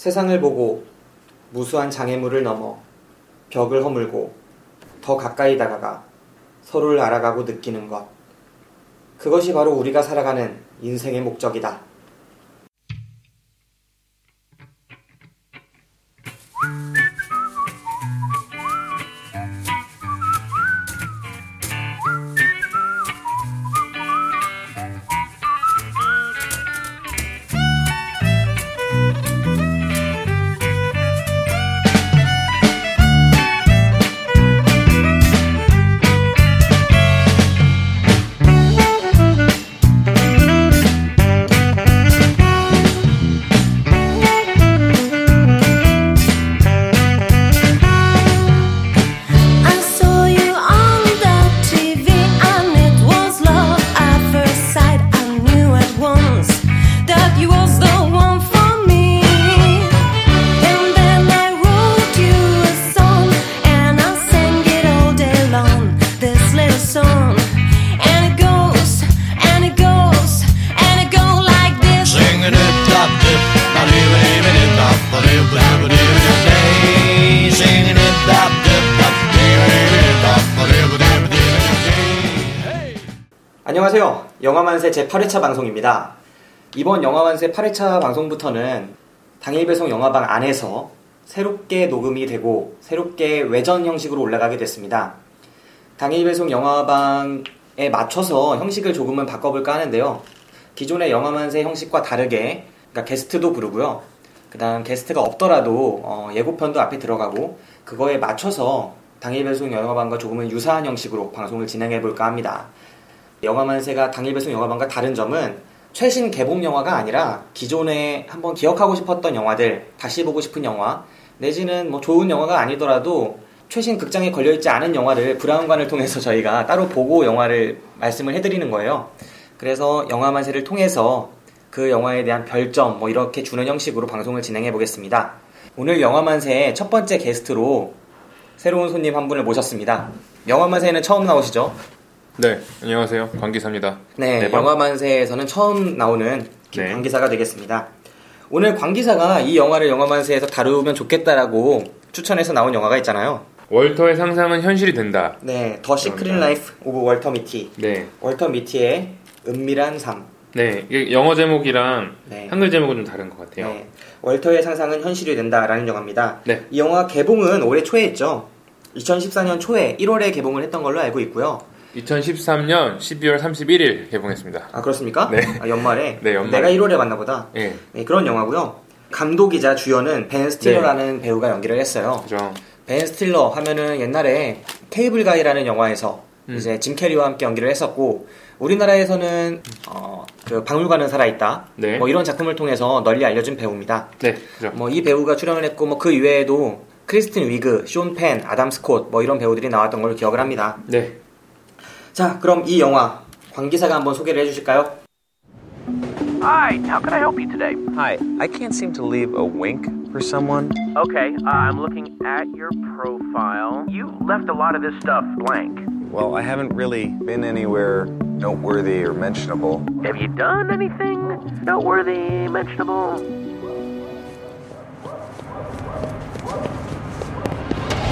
세상을 보고 무수한 장애물을 넘어 벽을 허물고 더 가까이 다가가 서로를 알아가고 느끼는 것. 그것이 바로 우리가 살아가는 인생의 목적이다. 8회차 방송입니다. 이번 영화만세 8회차 방송부터는 당일 배송 영화방 안에서 새롭게 녹음이 되고 새롭게 외전 형식으로 올라가게 됐습니다. 당일 배송 영화방에 맞춰서 형식을 조금은 바꿔볼까 하는데요. 기존의 영화만세 형식과 다르게 그러니까 게스트도 부르고요. 그 다음 게스트가 없더라도 어, 예고편도 앞에 들어가고 그거에 맞춰서 당일 배송 영화방과 조금은 유사한 형식으로 방송을 진행해 볼까 합니다. 영화만세가 당일 배송 영화방과 다른 점은 최신 개봉 영화가 아니라 기존에 한번 기억하고 싶었던 영화들, 다시 보고 싶은 영화, 내지는 뭐 좋은 영화가 아니더라도 최신 극장에 걸려있지 않은 영화를 브라운관을 통해서 저희가 따로 보고 영화를 말씀을 해드리는 거예요. 그래서 영화만세를 통해서 그 영화에 대한 별점 뭐 이렇게 주는 형식으로 방송을 진행해 보겠습니다. 오늘 영화만세의 첫 번째 게스트로 새로운 손님 한 분을 모셨습니다. 영화만세는 처음 나오시죠? 네, 안녕하세요. 광기사입니다. 네, 네, 번. 영화만세에서는 처음 나오는 네. 광기사가 되겠습니다. 오늘 광기사가 이 영화를 영화만세에서 다루면 좋겠다라고 추천해서 나온 영화가 있잖아요. 월터의 상상은 현실이 된다. 네, The Secret Life of Walter Mitty. 네. 월터 미티의 은밀한 삶. 네, 영어 제목이랑 네. 한글 제목은 좀 다른 것 같아요. 네, 월터의 상상은 현실이 된다라는 영화입니다. 네. 이 영화 개봉은 올해 초에 했죠. 2014년 초에 1월에 개봉을 했던 걸로 알고 있고요. 2013년 12월 31일 개봉했습니다. 아 그렇습니까? 네. 아, 연말에. 네, 연말에. 내가 1월에 만나 보다. 예, 네, 그런 영화고요. 감독이자 주연은 벤 스틸러라는 배우가 연기를 했어요. 그죠. 벤 스틸러 하면은 옛날에 Cable Guy라는 영화에서 음. 이제 짐 캐리와 함께 연기를 했었고 우리나라에서는 어, 그 박물관은 살아있다. 네. 뭐 이런 작품을 통해서 널리 알려진 배우입니다. 네, 그죠. 뭐이 배우가 출연을 했고 뭐 그 이외에도 크리스틴 위그, 쇼 펜, 아담 스콧 뭐 이런 배우들이 나왔던 걸로 기억을 합니다. 네. 자, 그럼 이 영화 관기사가 한번 소개를 해주실까요? Hi, how can I help you today? Hi, I can't seem to leave a wink for someone. Okay, uh, I'm looking at your profile. You left a lot of this stuff blank. Well, I haven't really been anywhere noteworthy or mentionable. Have you done anything noteworthy, mentionable?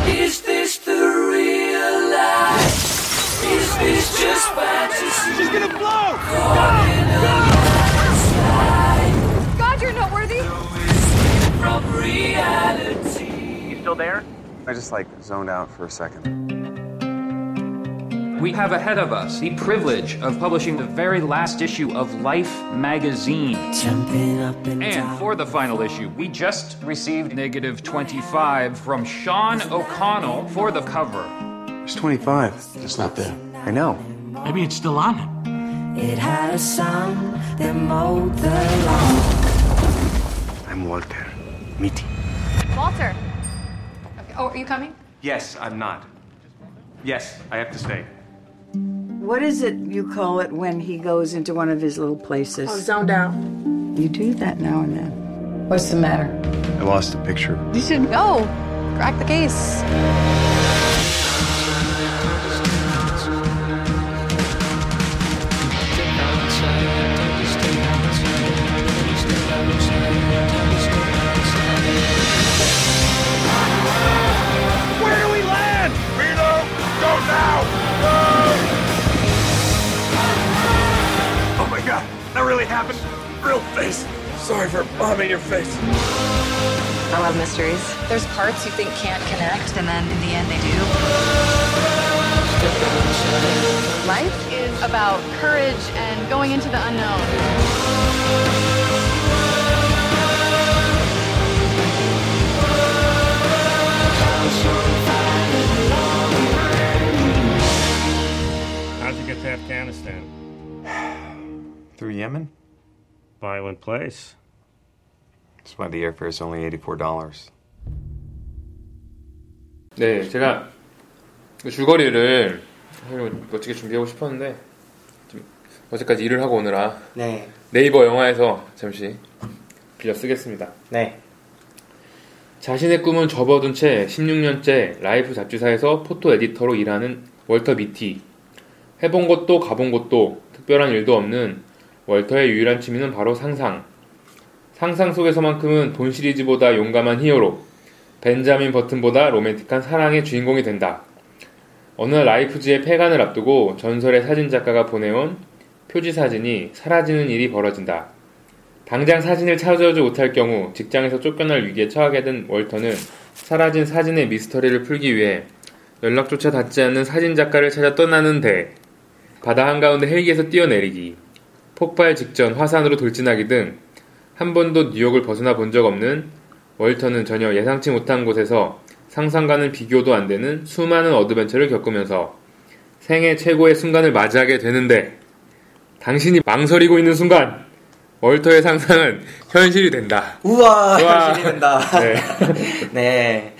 Is this the real life? Is just fantasy? She's gonna blow! God, you're noteworthy. From reality. You still there? I just like zoned out for a second. We have ahead of us the privilege of publishing the very last issue of Life magazine. Jumping up and, And for the final issue, we just received negative 25 from Sean O'Connell for the cover. It's 25. It's not there. I know. Maybe it's still on it. It had a son that mowed the lawn. I'm Walter. Mitty. Walter. Okay. Oh, are you coming? Yes, I'm not. Yes, I have to stay. What is it you call it when he goes into one of his little places? Oh, zoned out. You do that now and then. What's the matter? I lost a picture. You should go. Crack the case. Sorry for bombing your face. I love mysteries. There's parts you think can't connect, and then in the end they do. Life is about courage and going into the unknown. How'd you get to Afghanistan? Through Yemen? Violent place. That's why the airfare is only $84. 네, 제가 그 줄거리를 멋지게 준비하고 싶었는데 좀 어제까지 일을 하고 오느라 네. 네이버 영화에서 잠시 빌려 쓰겠습니다. 네. 자신의 꿈은 접어둔 채 16년째 라이프 잡지사에서 photo editor로 일하는 월터 미티. 해본 것도 가본 것도 특별한 일도 없는 월터의 유일한 취미는 바로 상상. 상상 속에서만큼은 본 시리즈보다 용감한 히어로, 벤자민 버튼보다 로맨틱한 사랑의 주인공이 된다. 어느 라이프즈의 폐간을 앞두고 전설의 사진작가가 보내온 표지 사진이 사라지는 일이 벌어진다. 당장 사진을 찾아오지 못할 경우 직장에서 쫓겨날 위기에 처하게 된 월터는 사라진 사진의 미스터리를 풀기 위해 연락조차 닿지 않는 사진작가를 찾아 떠나는데 바다 한가운데 헬기에서 뛰어내리기, 폭발 직전 화산으로 돌진하기 등 한 번도 뉴욕을 벗어나 본 적 없는 월터는 전혀 예상치 못한 곳에서 상상과는 비교도 안 되는 수많은 adventure를 겪으면서 생애 최고의 순간을 맞이하게 되는데 당신이 망설이고 있는 순간 월터의 상상은 현실이 된다. 우와, 우와. 현실이 된다. 네. 네.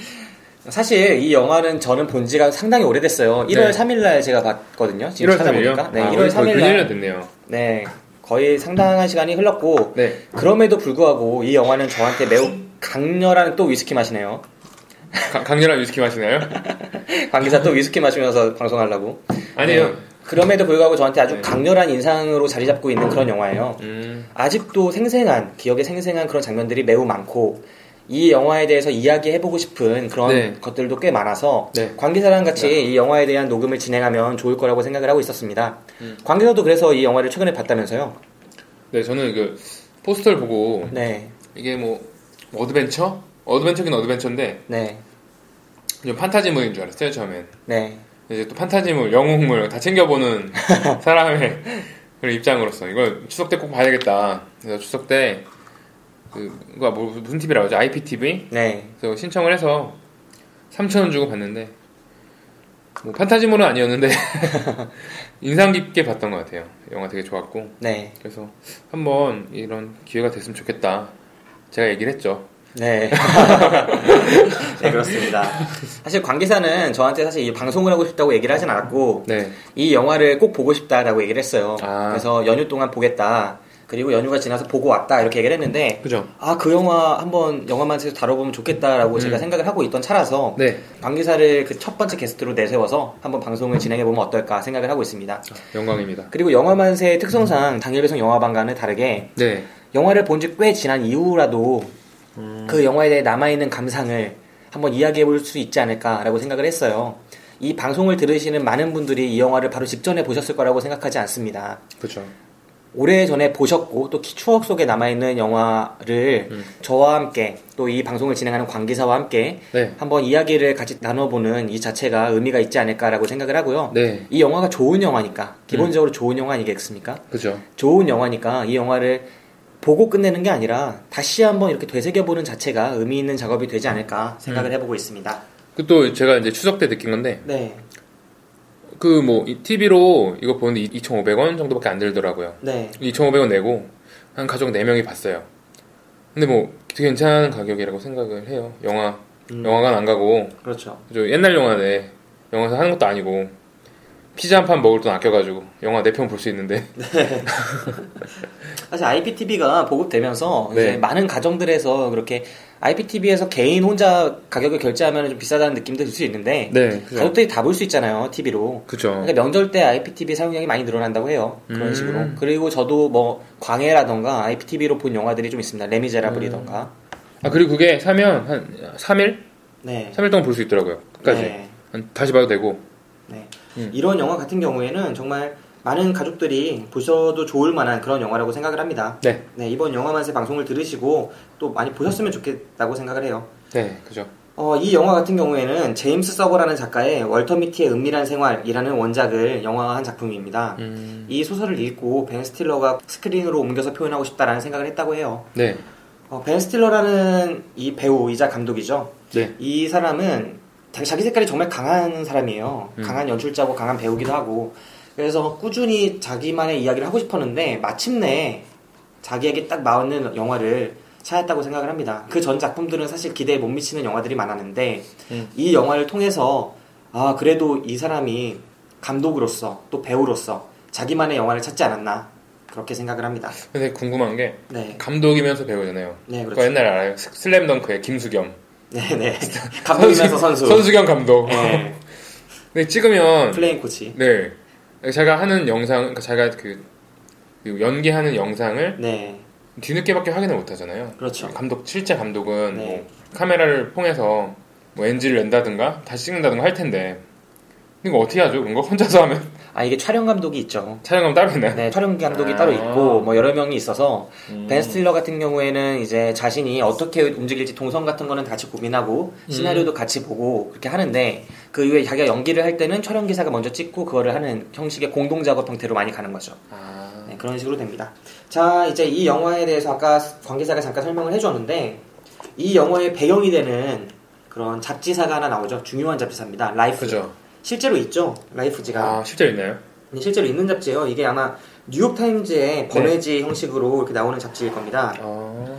사실 이 영화는 저는 본 지가 상당히 오래됐어요. 1월 네. 3일 날 제가 봤거든요. 지금 1월 3일이요? 찾아보니까. 네, 아, 1월 3일 거의 날. 1년 됐네요. 네. 거의 상당한 시간이 흘렀고 네. 그럼에도 불구하고 이 영화는 저한테 매우 강렬한 또 위스키 마시네요. 가- 강렬한 위스키 마시나요? 관계자 또 위스키 마시면서 방송하려고. 아니에요. 네. 그럼에도 불구하고 저한테 아주 네. 강렬한 인상으로 자리 잡고 있는 그런 영화예요. 음, 아직도 생생한 기억에 생생한 그런 장면들이 매우 많고 이 영화에 대해서 이야기해보고 싶은 그런 네. 것들도 꽤 많아서 네. 광기사랑 같이 이 영화에 대한 녹음을 진행하면 좋을 거라고 생각을 하고 있었습니다. 음. 광기사도 그래서 이 영화를 최근에 봤다면서요? 네, 저는 그 포스터를 보고 네, 이게 뭐 adventure? adventure긴 adventure인데 네, 좀 판타지물인 줄 알았어요 처음엔. 네, 이제 또 판타지물, 영웅물 다 챙겨보는 사람의 그런 입장으로서 이걸 추석 때 꼭 봐야겠다. 그래서 추석 때 그, 그거 뭐, 무슨 TV라고 하죠? IPTV? 네. 그래서 신청을 해서 3,000원 주고 봤는데 뭐 판타지물은 아니었는데 인상 깊게 봤던 것 같아요. 영화 되게 좋았고 네, 그래서 한번 이런 기회가 됐으면 좋겠다. 제가 얘기를 했죠. 네. 네, 그렇습니다. 사실 관계사는 저한테 사실 이 방송을 하고 싶다고 얘기를 하진 않았고, 네. 이 영화를 꼭 보고 싶다라고 얘기를 했어요. 아. 그래서 연휴 동안 보겠다. 그리고 연휴가 지나서 보고 왔다. 이렇게 얘기를 했는데? 아, 그 영화 한번 영화만에서 다뤄보면 좋겠다라고 음. 제가 생각을 하고 있던 차라서, 네. 관계사를 그 첫 번째 게스트로 내세워서 한번 방송을 진행해 보면 어떨까 생각을 하고 있습니다. 영광입니다. 그리고 영화만세의 특성상 당일 배송 영화관과는 다르게, 네. 영화를 본 지 꽤 지난 이후라도 그 영화에 대해 남아있는 감상을 한번 이야기해 볼 수 있지 않을까라고 생각을 했어요. 이 방송을 들으시는 많은 분들이 이 영화를 바로 직전에 보셨을 거라고 생각하지 않습니다. 그렇죠. 오래 전에 보셨고 또 추억 속에 남아있는 영화를 음. 저와 함께 또 이 방송을 진행하는 관계사와 함께 네. 한번 이야기를 같이 나눠보는 이 자체가 의미가 있지 않을까라고 생각을 하고요. 네. 이 영화가 좋은 영화니까 기본적으로 좋은 영화 아니겠습니까? 그죠. 좋은 영화니까 이 영화를 보고 끝내는 게 아니라 다시 한번 이렇게 되새겨보는 자체가 의미 있는 작업이 되지 않을까 생각을 해보고 있습니다. 그또 제가 이제 추석 때 느낀 건데 네, 그 뭐 TV로 이거 보는데 2,500원 정도밖에 안 들더라고요. 네, 2,500원 내고 한 가족 4명이 봤어요. 근데 뭐 되게 괜찮은 가격이라고 생각을 해요. 영화 음. 영화관 안 가고 그렇죠. 저 옛날 영화인데 영화에서 하는 것도 아니고 피자 한 판 먹을 돈 아껴가지고 영화 4편 볼 수 있는데 사실 IPTV가 보급되면서 네. 이제 많은 가정들에서 그렇게 IPTV에서 개인 혼자 가격을 결제하면 좀 비싸다는 느낌도 들 수 있는데 네. 가족들이 다 볼 수 있잖아요 TV로. 그죠. 그러니까 명절 때 IPTV 사용량이 많이 늘어난다고 해요. 그런 음. 식으로. 그리고 저도 뭐 광해라던가 IPTV로 본 영화들이 좀 있습니다. 레미제라블이던가. 아 그리고 그게 사면 한 3일? 네. 3일 동안 볼 수 있더라고요. 끝까지. 네. 한- 다시 봐도 되고. 네. 음. 이런 영화 같은 경우에는 정말 많은 가족들이 보셔도 좋을 만한 그런 영화라고 생각을 합니다. 네. 네, 이번 영화만세 방송을 들으시고 또 많이 보셨으면 좋겠다고 생각을 해요. 네, 그죠. 어, 이 영화 같은 경우에는 제임스 서버라는 작가의 월터 미티의 은밀한 생활이라는 원작을 영화화한 작품입니다. 음. 이 소설을 읽고 벤 스틸러가 스크린으로 옮겨서 표현하고 싶다라는 생각을 했다고 해요. 네. 어, 벤 스틸러라는 이 배우이자 감독이죠. 네. 이 사람은 자기- 색깔이 정말 강한 사람이에요. 음. 강한 연출자고 강한 배우기도 하고. 그래서 꾸준히 자기만의 이야기를 하고 싶었는데 마침내 자기에게 딱 맞는 영화를 찾았다고 생각을 합니다. 그 전 작품들은 사실 기대에 못 미치는 영화들이 많았는데 음. 이 영화를 통해서 아 그래도 이 사람이 감독으로서 또 배우로서 자기만의 영화를 찾지 않았나 그렇게 생각을 합니다. 근데 궁금한 게 네, 감독이면서 배우잖아요. 네 그렇죠. 옛날에 알아요. 스- 슬램덩크의 김수겸. 네, 네. 감독이면서 선수. 선수 겸 감독. 네. 근데 찍으면 playing coach. 네. 제가 하는 영상, 그러니까 제가 그, 그 연기하는 영상을 네, 뒤늦게밖에 확인을 못 하잖아요. 그렇죠. 감독 실제 감독은 네. 뭐 카메라를 통해서 뭐 NG를 낸다든가 다시 찍는다든가 할 텐데 이거 어떻게 하죠? 그런 거 혼자서 하면 아 이게 촬영 감독이 있죠. 촬영하면 따로 있나요? 네, 촬영 감독이 아. 따로 있고 뭐 여러 명이 있어서 음. 벤 스틸러 같은 경우에는 이제 자신이 어떻게 움직일지 동선 같은 거는 같이 고민하고 음. 시나리오도 같이 보고 그렇게 하는데 그 이후에 자기가 연기를 할 때는 촬영 기사가 먼저 찍고 그거를 하는 형식의 공동 작업 형태로 많이 가는 거죠. 아, 네, 그런 식으로 됩니다. 자, 이제 이 영화에 대해서 아까 관계자가 잠깐 설명을 해줬는데 이 영화의 배경이 되는 그런 잡지사가 하나 나오죠. 중요한 잡지사입니다. 라이프. 그죠. 실제로 있죠. 라이프지가. 아 실제로 있나요? 네, 실제로 있는 잡지예요. 이게 아마 뉴욕 타임즈의 번외지 형식으로 이렇게 나오는 잡지일 겁니다. 아,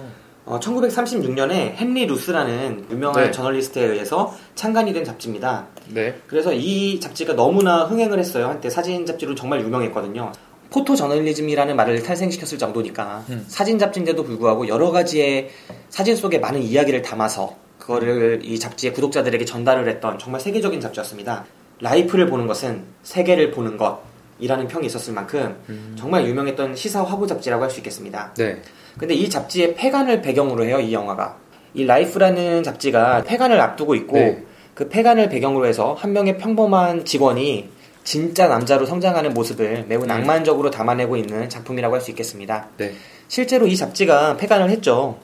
어, 1936년에 헨리 루스라는 유명한 네. 저널리스트에 의해서 창간이 된 잡지입니다. 네. 그래서 이 잡지가 너무나 흥행을 했어요. 한때 사진 잡지로 정말 유명했거든요. 포토 저널리즘이라는 말을 탄생시켰을 정도니까 음. 사진 잡지인데도 불구하고 여러 가지의 사진 속에 많은 이야기를 담아서 그거를 이 잡지의 구독자들에게 전달을 했던 정말 세계적인 잡지였습니다. 라이프를 보는 것은 세계를 보는 것이라는 평이 있었을 만큼 정말 유명했던 시사 화보 잡지라고 할 수 있겠습니다. 네. 근데 이 잡지의 폐간을 배경으로 해요, 이 영화가. 이 라이프라는 잡지가 폐간을 앞두고 있고 네. 그 폐간을 배경으로 해서 한 명의 평범한 직원이 진짜 남자로 성장하는 모습을 매우 낭만적으로 담아내고 있는 작품이라고 할 수 있겠습니다. 네. 실제로 이 잡지가 폐간을 했죠.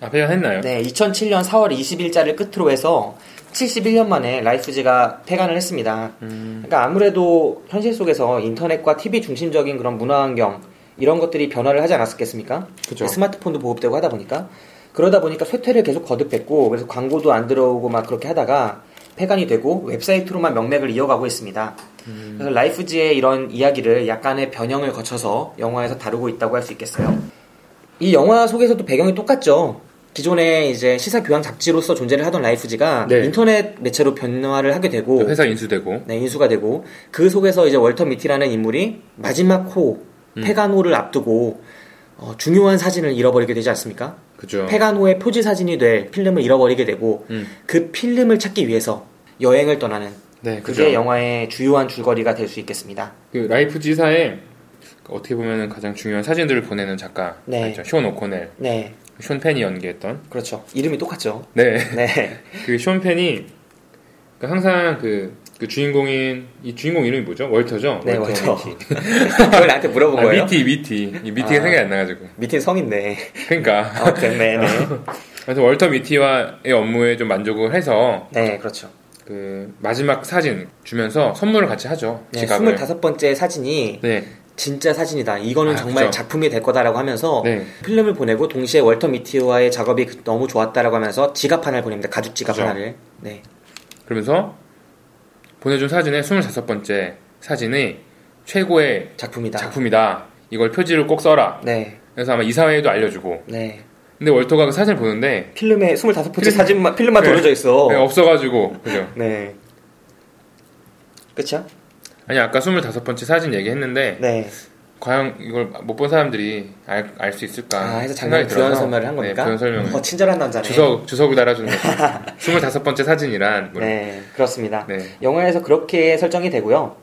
아 폐간했나요? 네, 2007년 4월 20일자를 끝으로 해서 71년 만에 라이프지가 폐간을 했습니다. 음, 그러니까 아무래도 현실 속에서 인터넷과 TV 중심적인 그런 문화 환경 이런 것들이 변화를 하지 않았겠습니까? 그죠. 스마트폰도 보급되고 하다 보니까 그러다 보니까 쇠퇴를 계속 거듭했고 그래서 광고도 안 들어오고 막 그렇게 하다가 폐간이 되고 웹사이트로만 명맥을 이어가고 있습니다. 음. 그래서 라이프지의 이런 이야기를 약간의 변형을 거쳐서 영화에서 다루고 있다고 할 수 있겠어요. 이 영화 속에서도 배경이 똑같죠. 기존에 이제 시사 교양 잡지로서 존재를 하던 라이프지가 네. 인터넷 매체로 변화를 하게 되고 회사 인수되고 네, 인수가 되고 그 속에서 이제 월터 미티라는 인물이 마지막 호 음. 폐간호를 앞두고 어, 중요한 사진을 잃어버리게 되지 않습니까? 그죠. 폐간호의 표지 사진이 될 필름을 잃어버리게 되고 음. 그 필름을 찾기 위해서 여행을 떠나는 네, 그게 그죠. 영화의 주요한 줄거리가 될 수 있겠습니다. 그 라이프 지사에 어떻게 보면 가장 중요한 사진들을 보내는 작가 네. 있죠. 쇼 오코넬, 네, 쇼 펜이 연기했던 그렇죠. 이름이 똑같죠. 네. 네, 그 쇼 펜이 그 항상 그, 그 주인공인 이 주인공 이름이 뭐죠? 월터죠? 네, 월터. 그걸 나한테 물어본 아, 거예요? 미티 미티 이 미티가 아. 생각이 안 나가지고 미티 성인데. 그러니까 아무튼 네, 네, 그래서 월터 미티와의 업무에 좀 만족을 해서 네, 그렇죠. 그 마지막 사진 주면서 선물을 같이 하죠. 네, 지갑을. 25번째 사진이 네, 진짜 사진이다. 이거는 아, 정말 그죠. 작품이 될 거다라고 하면서 네. 필름을 보내고 동시에 월터 미티와의 작업이 그- 너무 좋았다라고 하면서 지갑 하나를 보냅니다. 가죽 지갑 그죠. 하나를. 네. 그러면서 보내준 사진의 25번째 사진이 최고의 작품이다. 작품이다. 이걸 표지를 꼭 써라. 네. 그래서 아마 이사회에도 알려주고. 네. 근데 월터가 그 사진을 보는데 필름에 25번째 필름- 사진만 필름만 네. 돌려져 있어. 네, 없어가지고 그죠? 네. 그쵸? 아니 아까 25번째 사진 얘기했는데 네. 과연 이걸 못 본 사람들이 알 수 있을까 아, 해서 장난 생각이 부연 설명을 한 겁니까? 네, 부연 설명을 어, 친절한 남자네. 주석 주석을 달아주는 거죠. 25번째 사진이란 뭐 네, 그렇습니다. 네. 영화에서 그렇게 설정이 되고요.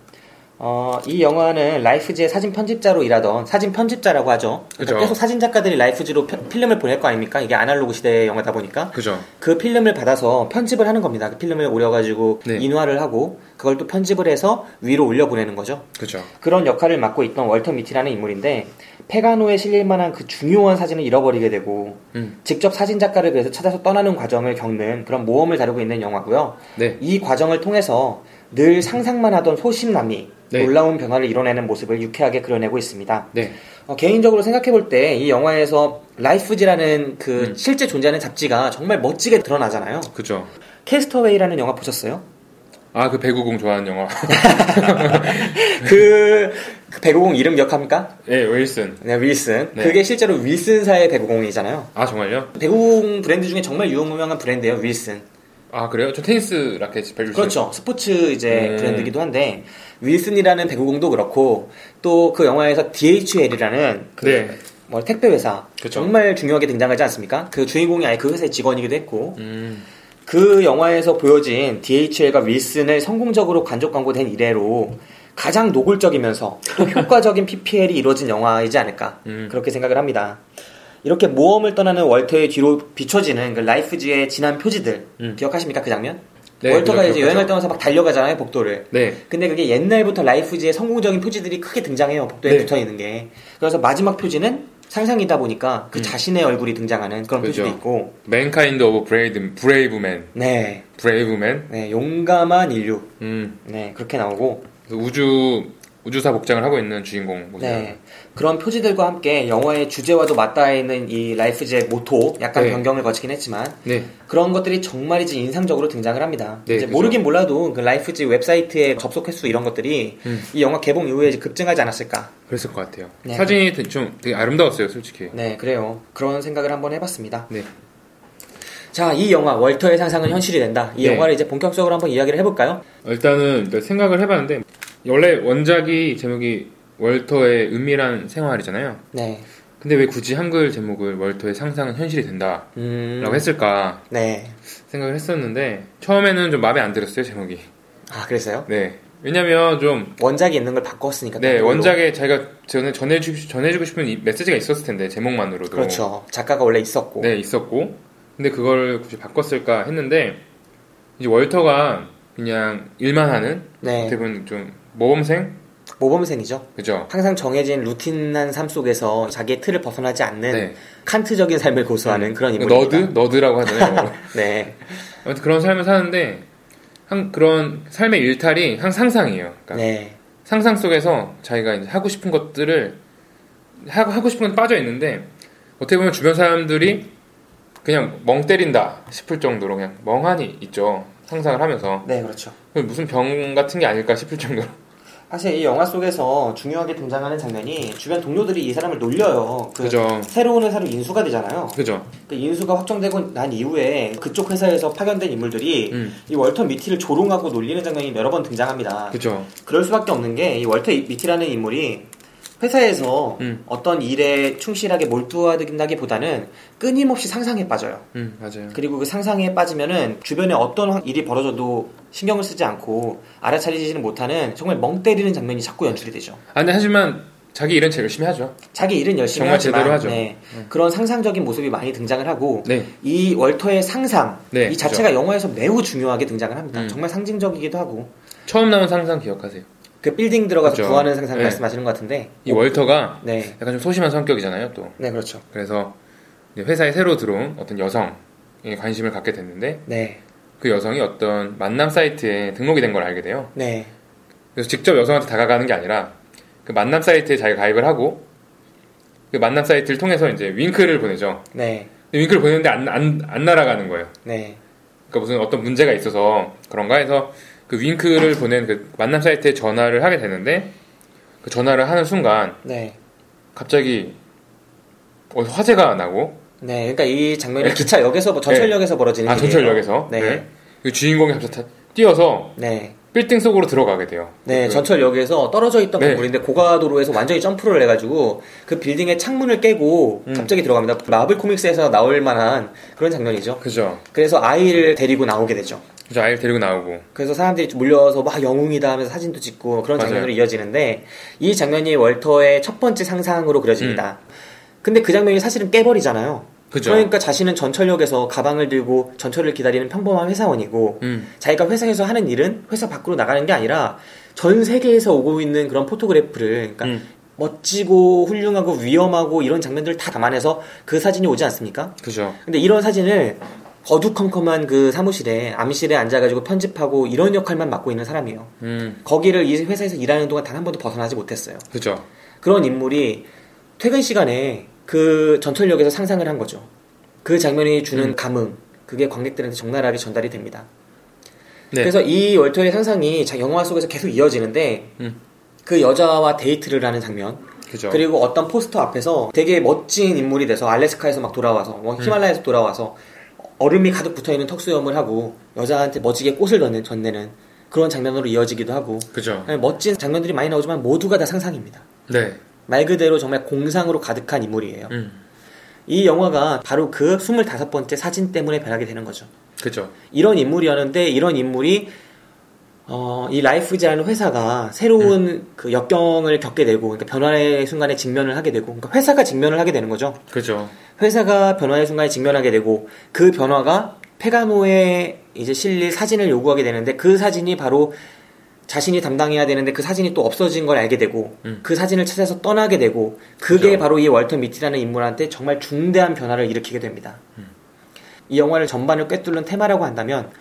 어, 이 영화는 라이프지의 사진 편집자로 일하던 사진 편집자라고 하죠. 그러니까. 계속 사진 작가들이 라이프지로 편- 필름을 보낼 거 아닙니까? 이게 아날로그 시대의 영화다 보니까 그죠. 그 필름을 받아서 편집을 하는 겁니다. 그 필름을 오려가지고 네. 인화를 하고 그걸 또 편집을 해서 위로 올려 보내는 거죠. 그죠. 그런 역할을 맡고 있던 월터 미티라는 인물인데 페가노에 실릴 만한 그 중요한 사진을 잃어버리게 되고 음. 직접 사진 작가를 그래서 찾아서 떠나는 과정을 겪는 그런 모험을 다루고 있는 영화고요. 네. 이 과정을 통해서 늘 상상만 하던 소심남이 네. 놀라운 변화를 이뤄내는 모습을 유쾌하게 그려내고 있습니다. 네. 어, 개인적으로 생각해 볼 때 이 영화에서 라이프지라는 그 음. 실제 존재하는 잡지가 정말 멋지게 드러나잖아요. 그죠. 캐스터웨이라는 영화 보셨어요? 아, 그 배구공 좋아하는 영화. 그, 그 배구공 이름 기억합니까? 예, 윌슨. 네, 윌슨. 네. 그게 실제로 윌슨사의 배구공이잖아요. 아, 정말요? 배구공 브랜드 중에 정말 유명한 브랜드예요, 윌슨. 아, 그래요? 저 테니스 라켓 배줄 그렇죠. 스포츠 이제 음. 브랜드기도 한데 윌슨이라는 배구공도 그렇고 또 그 영화에서 DHL이라는 그 네. 뭐 택배 회사 그쵸. 정말 중요하게 등장하지 않습니까? 그 주인공이 아예 그 회사의 직원이기도 했고 음. 그 영화에서 보여진 DHL과 윌슨을 성공적으로 간접 광고된 이래로 가장 노골적이면서 또 효과적인 PPL이 이루어진 영화이지 않을까 음. 그렇게 생각을 합니다. 이렇게 모험을 떠나는 월터의 뒤로 비춰지는 그 라이프지의 진한 표지들 음. 기억하십니까 그 장면? 네, 월터가 이제. 여행을 떠나서 막 달려가잖아요 복도를. 네. 근데 그게 옛날부터 라이프지의 성공적인 표지들이 크게 등장해요 복도에 네. 붙어 있는 게. 그래서 마지막 표지는 상상이다 보니까 그 자신의 얼굴이 등장하는 그런 음. 그죠. 표지도 있고. Mankind of brave, brave man. 네, brave man. 네 용감한 인류. 음. 네 그렇게 나오고. 우주, 우주사 복장을 하고 있는 주인공 모습. 네. 그런 표지들과 함께 영화의 주제와도 맞닿아 있는 이 라이프지의 모토 약간 네. 변경을 거치긴 했지만 네. 그런 것들이 정말이지 인상적으로 등장을 합니다. 네, 이제 그죠. 모르긴 몰라도 그 라이프지 웹사이트의 접속 횟수 이런 것들이 음. 이 영화 개봉 이후에 급증하지 않았을까. 그랬을 것 같아요. 네. 사진이 좀 되게 아름다웠어요, 솔직히. 네, 그래요. 그런 생각을 한번 해봤습니다. 네. 자, 이 영화 월터의 상상은 현실이 된다. 이 네. 영화를 이제 본격적으로 한번 이야기를 해볼까요? 일단은 일단 생각을 해봤는데 원래 원작이 제목이 월터의 은밀한 생활이잖아요. 네. 근데 왜 굳이 한글 제목을 월터의 상상은 현실이 된다라고 음. 했을까 네. 생각을 했었는데 처음에는 좀 마음에 안 들었어요 제목이. 아, 그랬어요? 네. 왜냐면 좀 원작이 있는 걸 바꿨으니까. 네, 또 원작에 자기가 전에 전해주고, 전해주고 싶은 이 메시지가 있었을 텐데, 제목만으로도. 그렇죠. 작가가 원래 있었고. 네, 있었고. 근데 그걸 굳이 바꿨을까 했는데, 이제 월터가 그냥 일만 하는, 네. 대부분 좀 모범생? 모범생이죠. 그죠? 항상 정해진 루틴한 삶 속에서 자기의 틀을 벗어나지 않는 네. 칸트적인 삶을 고수하는 그런 인물입니다. 너드? 너드라고 하잖아요. 네. 아무튼 그런 삶을 사는데, 한, 그런 삶의 일탈이 한 상상이에요. 그러니까 네. 상상 속에서 자기가 이제 하고 싶은 것들을 하고, 하고 싶은 건 빠져 있는데 어떻게 보면 주변 사람들이 그냥 멍 때린다 싶을 정도로 그냥 멍하니 있죠 상상을 하면서 네, 그렇죠. 무슨 병 같은 게 아닐까 싶을 정도로 사실 이 영화 속에서 중요하게 등장하는 장면이 주변 동료들이 이 사람을 놀려요. 그 그죠. 새로운 회사로 인수가 되잖아요. 그죠 그 인수가 확정되고 난 이후에 그쪽 회사에서 파견된 인물들이 음. 이 월터 미티를 조롱하고 놀리는 장면이 여러 번 등장합니다. 그죠 그럴 수밖에 없는 게 이 월터 미티라는 인물이 회사에서 음. 어떤 일에 충실하게 몰두하기보다는 끊임없이 상상에 빠져요. 음 맞아요 그리고 그 상상에 빠지면은 주변에 어떤 일이 벌어져도 신경을 쓰지 않고 알아차리지는 못하는 정말 멍 때리는 장면이 자꾸 연출이 되죠. 아 근데 하지만 자기 일은 제일 열심히 하죠 자기 일은 열심히 정말 하지만 제대로 하죠. 네, 그런 상상적인 모습이 많이 등장을 하고 네 이 월터의 상상 네, 이 자체가 영화에서 매우 중요하게 등장을 합니다. 음. 정말 상징적이기도 하고 처음 나온 상상 기억하세요 그 빌딩 들어가서 그죠. 구하는 상상 네. 말씀하시는 것 같은데 이 월터가 네, 약간 좀 소심한 성격이잖아요 또 네 그렇죠. 그래서 회사에 새로 들어온 어떤 여성에 관심을 갖게 됐는데 네, 그 여성이 어떤 만남 사이트에 등록이 된 걸 알게 돼요. 네, 그래서 직접 여성한테 다가가는 게 아니라 그 만남 사이트에 자기가 가입을 하고 그 만남 사이트를 통해서 이제 윙크를 보내죠. 네, 윙크를 보내는데 안, 안, 안 날아가는 거예요. 네, 그러니까 무슨 어떤 문제가 있어서 그런가 해서 그 윙크를 보낸 그 만남 사이트에 전화를 하게 되는데 그 전화를 하는 순간 네. 갑자기 어, 화재가 나고 네, 그러니까 이 장면이 기차역에서 뭐 전철역에서 벌어지는 아. 전철역에서 네, 네. 그 주인공이 갑자기 다 뛰어서 네, 빌딩 속으로 들어가게 돼요. 네, 그- 전철역에서 떨어져 있던 네. 건물인데 고가도로에서 완전히 점프를 해가지고 그 빌딩의 창문을 깨고 음. 갑자기 들어갑니다. 마블 코믹스에서 나올 만한 그런 장면이죠. 그죠. 그래서 아이를 데리고 나오게 되죠. 그죠 아이를 데리고 나오고 그래서 사람들이 몰려서 막 영웅이다 하면서 사진도 찍고 그런 맞아요. 장면으로 이어지는데 이 장면이 월터의 첫 번째 상상으로 그려집니다. 근데 그 장면이 사실은 깨버리잖아요. 그죠. 러니까 자신은 전철역에서 가방을 들고 전철을 기다리는 평범한 회사원이고 음. 자기가 회사에서 하는 일은 회사 밖으로 나가는 게 아니라 전 세계에서 오고 있는 그런 photograph를 그러니까 음. 멋지고 훌륭하고 위험하고 이런 장면들을 다 담아내서 그 사진이 오지 않습니까? 그죠 근데 이런 사진을 어두컴컴한 그 사무실에 암실에 앉아가지고 편집하고 이런 역할만 맡고 있는 사람이에요. 음 거기를 이 회사에서 일하는 동안 단 한 번도 벗어나지 못했어요. 그죠 그런 인물이 퇴근 시간에 그 전철역에서 상상을 한 거죠. 그 장면이 주는 음. 감흥, 그게 관객들한테 적나라하게 전달이 됩니다. 네. 그래서 이 월터의 상상이 자- 영화 속에서 계속 이어지는데 음. 그 여자와 데이트를 하는 장면, 그죠 그리고 어떤 포스터 앞에서 되게 멋진 인물이 돼서 알래스카에서 막 돌아와서 뭐 음. 히말라야에서 돌아와서 얼음이 가득 붙어 있는 턱수염을 하고 여자한테 멋지게 꽃을 던는, 전내는 그런 장면으로 이어지기도 하고 그죠 멋진 장면들이 많이 나오지만 모두가 다 상상입니다. 네 말 그대로 정말 공상으로 가득한 인물이에요. 음. 이 영화가 바로 그 25번째 사진 때문에 변하게 되는 거죠. 그죠 이런 인물이었는데 이런 인물이 어, 이 라이프즈라는 회사가 새로운 음. 그 역경을 겪게 되고 그러니까 변화의 순간에 직면을 하게 되고 그러니까 회사가 직면을 하게 되는 거죠. 그죠 회사가 변화의 순간에 직면하게 되고 그 변화가 페가노에 이제 실릴 사진을 요구하게 되는데 그 사진이 바로 자신이 담당해야 되는데 그 사진이 또 없어진 걸 알게 되고 음. 그 사진을 찾아서 떠나게 되고 그게 그죠. 바로 이 월터 미티라는 인물한테 정말 중대한 변화를 일으키게 됩니다. 음. 이 영화를 전반을 꿰뚫는 테마라고 한다면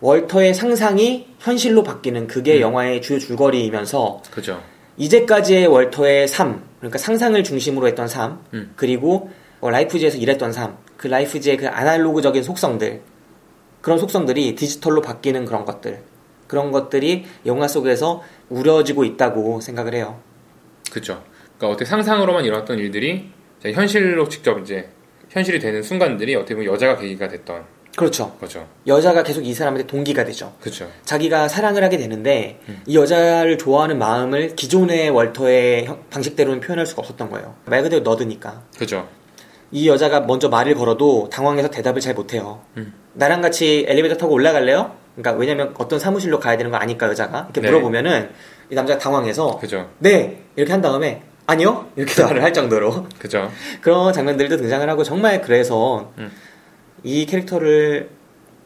월터의 상상이 현실로 바뀌는 그게 음. 영화의 주요 줄거리이면서 그죠 이제까지의 월터의 삶, 그러니까 상상을 중심으로 했던 삶, 음. 그리고 어, 라이프즈에서 일했던 삶, 그 라이프즈의 그 아날로그적인 속성들, 그런 속성들이 디지털로 바뀌는 그런 것들, 그런 것들이 영화 속에서 우려지고 있다고 생각을 해요. 그죠 그러니까 어떻게 상상으로만 일어났던 일들이 현실로 직접 이제 현실이 되는 순간들이 어떻게 보면 여자가 계기가 됐던 그렇죠. 거죠 여자가 계속 이 사람한테 동기가 되죠. 그죠 자기가 사랑을 하게 되는데 음. 이 여자를 좋아하는 마음을 기존의 월터의 형- 방식대로는 표현할 수가 없었던 거예요. 말 그대로 너드니까. 그죠 이 여자가 먼저 말을 걸어도 당황해서 대답을 잘 못해요. 음. 나랑 같이 엘리베이터 타고 올라갈래요? 그러니까 왜냐면 어떤 사무실로 가야 되는 거 아니까 여자가 이렇게 네. 물어보면은 이 남자가 당황해서 그죠 네 이렇게 한 다음에 아니요 이렇게 말을 할 정도로 그죠 그런 장면들도 등장을 하고 정말 그래서 음. 이 캐릭터를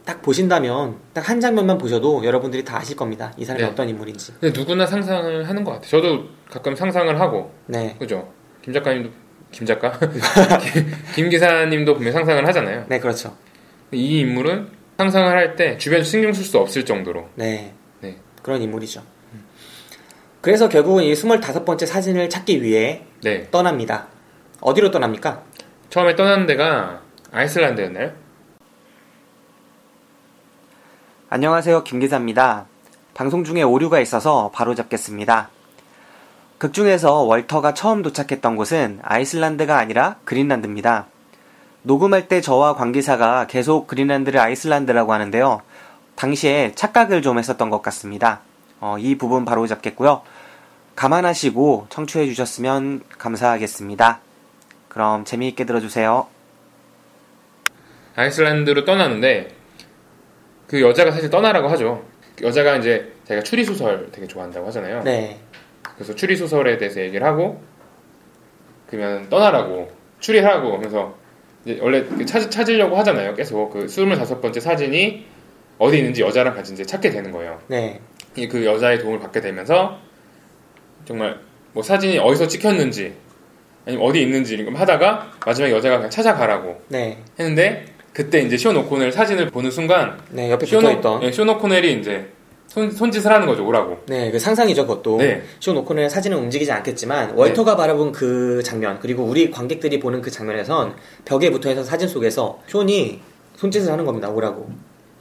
딱 보신다면 딱 한 장면만 보셔도 여러분들이 다 아실 겁니다. 이 사람이 네. 어떤 인물인지. 근데 누구나 상상을 하는 것 같아요 저도 가끔 상상을 하고 네, 그죠 김 작가님도 김 작가 김 기사님도 보면 상상을 하잖아요 네 그렇죠. 이 인물은 상상을 할 때 주변 신경 쓸 수 없을 정도로 네. 네. 그런 인물이죠. 그래서 결국은 이 25번째 사진을 찾기 위해 네 떠납니다. 어디로 떠납니까? 처음에 떠나는 데가 아이슬란드였나요? 안녕하세요. 김 기사입니다. 방송 중에 오류가 있어서 바로 잡겠습니다. 극 중에서 월터가 처음 도착했던 곳은 아이슬란드가 아니라 그린란드입니다. 녹음할 때 저와 관계사가 계속 그린란드를 아이슬란드라고 하는데요. 당시에 착각을 좀 했었던 것 같습니다. 어, 이 부분 바로 잡겠고요. 감안하시고 청취해 주셨으면 감사하겠습니다. 그럼 재미있게 들어주세요. 아이슬란드로 떠나는데 그 여자가 사실 떠나라고 하죠. 여자가 이제 자기가 추리 소설 되게 좋아한다고 하잖아요. 네. 그래서 추리 소설에 대해서 얘기를 하고 그러면 떠나라고 추리하라고 하면서 이제 원래 그 찾, 찾으려고 하잖아요. 계속 그 25번째 사진이 어디 있는지 여자랑 같이 이제 찾게 되는 거예요. 네. 이그 여자의 도움을 받게 되면서 정말 뭐 사진이 어디서 찍혔는지 아니면 어디 있는지 이런 거 하다가 마지막에 여자가 그냥 찾아가라고 네. 했는데 그때 이제 숀 오코넬 사진을 보는 순간 네, 옆에 숀, 붙어있던. 노, 예, 숀 오코넬이 이제 손, 손짓을 하는 거죠 오라고 네, 그 상상이죠, 그것도. 네. 숀 오코넬 사진은 움직이지 않겠지만, 월터가 바라본 그 장면, 그리고 우리 관객들이 보는 그 장면에선 벽에 붙어 있는 사진 속에서 숀이 손짓을 하는 겁니다, 오라고.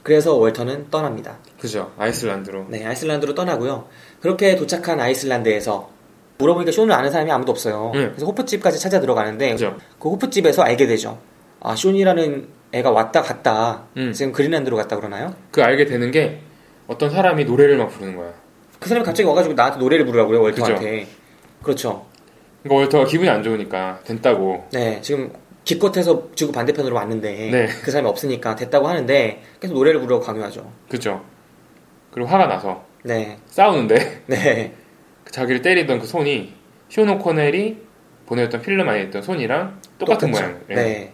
그래서 월터는 떠납니다. 그죠 아이슬란드로 네, 아이슬란드로 떠나고요. 그렇게 도착한 아이슬란드에서 물어보니까 쇼를 아는 사람이 아무도 없어요. 네. 그래서 호프집까지 찾아 들어가는데, 그죠 그 호프집에서 알게 되죠. 아, 쇼니라는 애가 왔다 갔다. 음. 지금 그린란드로 갔다 그러나요? 그 알게 되는 게 어떤 사람이 노래를 막 부르는 거야 그 사람이 갑자기 와가지고 나한테 노래를 부르라고요, 월터한테. 그렇죠. 그러니까 월터가 기분이 안 좋으니까 됐다고 네, 지금 기껏해서 지구 반대편으로 왔는데 네. 그 사람이 없으니까 됐다고 하는데 계속 노래를 부르고 강요하죠. 그죠. 그리고 화가 나서 네, 싸우는데 네, 그 자기를 때리던 그 손이 쇼 오코넬이 보내줬던 필름 안에 있던 손이랑 똑같은. 모양. 예. 네.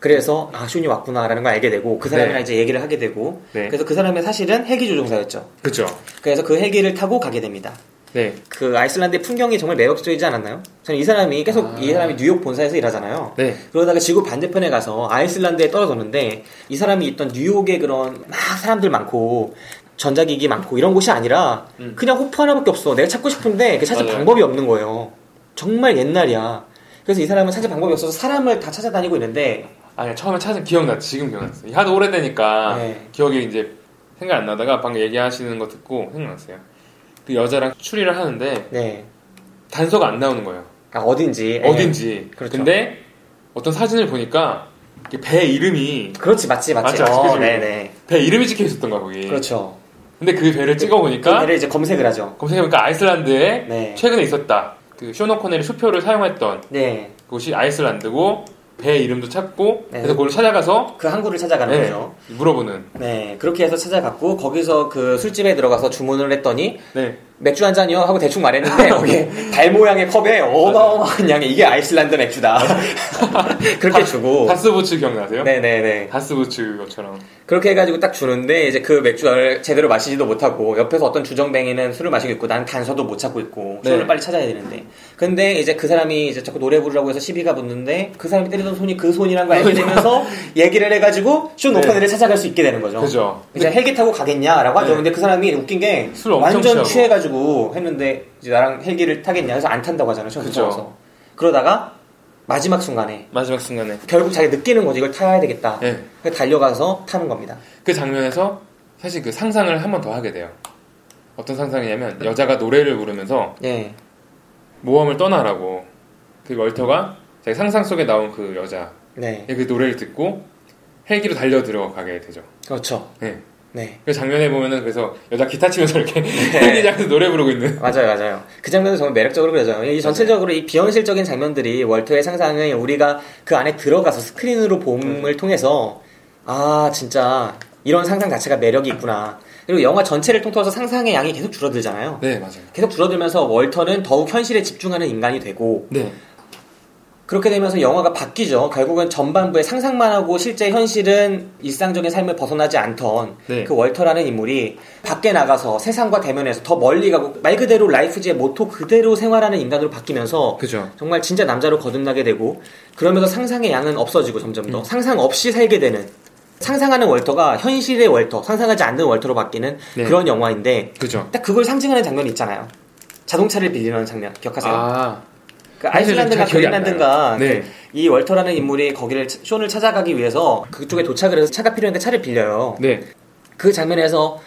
그래서 아 슌이 왔구나라는 걸 알게 되고 그 사람이랑 네. 이제 얘기를 하게 되고 네. 그래서 그 사람이 사실은 헬기 조종사였죠. 그죠. 그래서 그 헬기를 타고 가게 됩니다. 네. 그 아이슬란드의 풍경이 정말 매력적이지 않았나요? 저는 이 사람이 계속 아. 이 사람이 뉴욕 본사에서 일하잖아요. 네. 그러다가 지구 반대편에 가서 아이슬란드에 떨어졌는데 이 사람이 있던 뉴욕의 그런 막 사람들 많고 전자기기 많고 이런 곳이 아니라 그냥 호프 하나밖에 없어. 내가 찾고 싶은데 그 찾을 음. 맞아요. 방법이 없는 거예요. 정말 옛날이야. 그래서 이 사람은 찾을 방법이 없어서 사람을 다 찾아다니고 있는데 아니 처음에 찾은 기억나. 지금 기억났어. 하도 오래되니까 네. 기억이 이제 생각 안 나다가 방금 얘기하시는 거 듣고 생각났어요. 그 여자랑 추리를 하는데 네. 단서가 안 나오는 거예요. 아, 어딘지. 예. 어딘지. 그렇죠. 근데 어떤 사진을 보니까 배 이름이 그렇지, 맞지, 맞지. 맞죠? 어? 네네. 배 이름이 찍혀 있었던 거야 거기. 그렇죠. 근데 그 배를 찍어 그 보니까 배를 이제 검색을 하죠. 검색해 보니까 아이슬란드에 네. 최근에 있었다. 그 쇼노코넬이 수표를 사용했던 네. 곳이 아이슬란드고 배 이름도 찾고 네. 그래서 그걸 찾아가서 그 항구를 찾아가는 네, 거죠. 물어보는. 네, 그렇게 해서 찾아갔고 거기서 그 술집에 들어가서 주문을 했더니 네. 맥주 한 잔이요 하고 대충 말했는데 거기에 달 모양의 컵에 어마어마한 양의 이게 아이슬란드 맥주다. 그렇게 주고 다스부츠 기억나세요? 네네네 다스부츠 것처럼. 그렇게 해가지고 딱 주는데 이제 그 맥주를 제대로 마시지도 못하고 옆에서 어떤 주정뱅이는 술을 마시고 있고 난 단서도 못 찾고 있고 네. 술을 빨리 찾아야 되는데 근데 이제 그 사람이 이제 자꾸 노래 부르라고 해서 시비가 붙는데 그 사람이 때리던 손이 그 손이란 걸 알게 되면서 얘기를 해가지고 쇼 네. 노파네를 찾아갈 수 있게 되는 거죠. 그죠. 이제 헬기 타고 가겠냐라고 하죠. 네. 근데 그 사람이 웃긴 게 완전 취하고. 취해가지고 했는데 이제 나랑 헬기를 타겠냐 해서 안 탄다고 하잖아요. 처음. 무서워서. 그러다가 마지막 순간에 마지막 순간에. 결국 자기 느끼는 거지 이걸 타야 되겠다. 네. 달려가서 타는 겁니다. 그 장면에서 사실 그 상상을 한 번 더 하게 돼요. 어떤 상상이냐면 여자가 노래를 부르면서 예. 모험을 떠나라고 그 월터가 자기 상상 속에 나온 그 여자 네. 그 노래를 듣고 헬기로 달려 들어가게 되죠. 그렇죠. 네. 네. 그 장면에 보면은 그래서 여자 기타 치면서 이렇게 헬기장에서 노래 부르고 있는 맞아요, 맞아요. 그 장면도 정말 매력적으로 그려져요. 이 전체적으로 이 비현실적인 장면들이 월터의 상상을 우리가 그 안에 들어가서 스크린으로 봄을 통해서 아 진짜 이런 상상 자체가 매력이 있구나. 그리고 영화 전체를 통틀어서 상상의 양이 계속 줄어들잖아요. 네 맞아요. 계속 줄어들면서 월터는 더욱 현실에 집중하는 인간이 되고 네. 그렇게 되면서 영화가 바뀌죠. 결국은 전반부에 상상만 하고 실제 현실은 일상적인 삶을 벗어나지 않던 네. 그 월터라는 인물이 밖에 나가서 세상과 대면해서 더 멀리 가고 말 그대로 라이프지의 모토 그대로 생활하는 인간으로 바뀌면서 그죠. 정말 진짜 남자로 거듭나게 되고 그러면서 상상의 양은 없어지고 점점 음. 더 상상 없이 살게 되는 상상하는 월터가 현실의 월터, 상상하지 않는 월터로 바뀌는 네. 그런 영화인데 그죠. 딱 그걸 상징하는 장면이 있잖아요. 자동차를 빌리는 장면 기억하세요? 아 그 아이슬란드가 그린란드인가 나요. 네. 그이 월터라는 인물이 거기를 차- 쇼를 찾아가기 위해서 그쪽에 도착을 해서 차가 필요한데 차를 빌려요. 네. 그 장면에서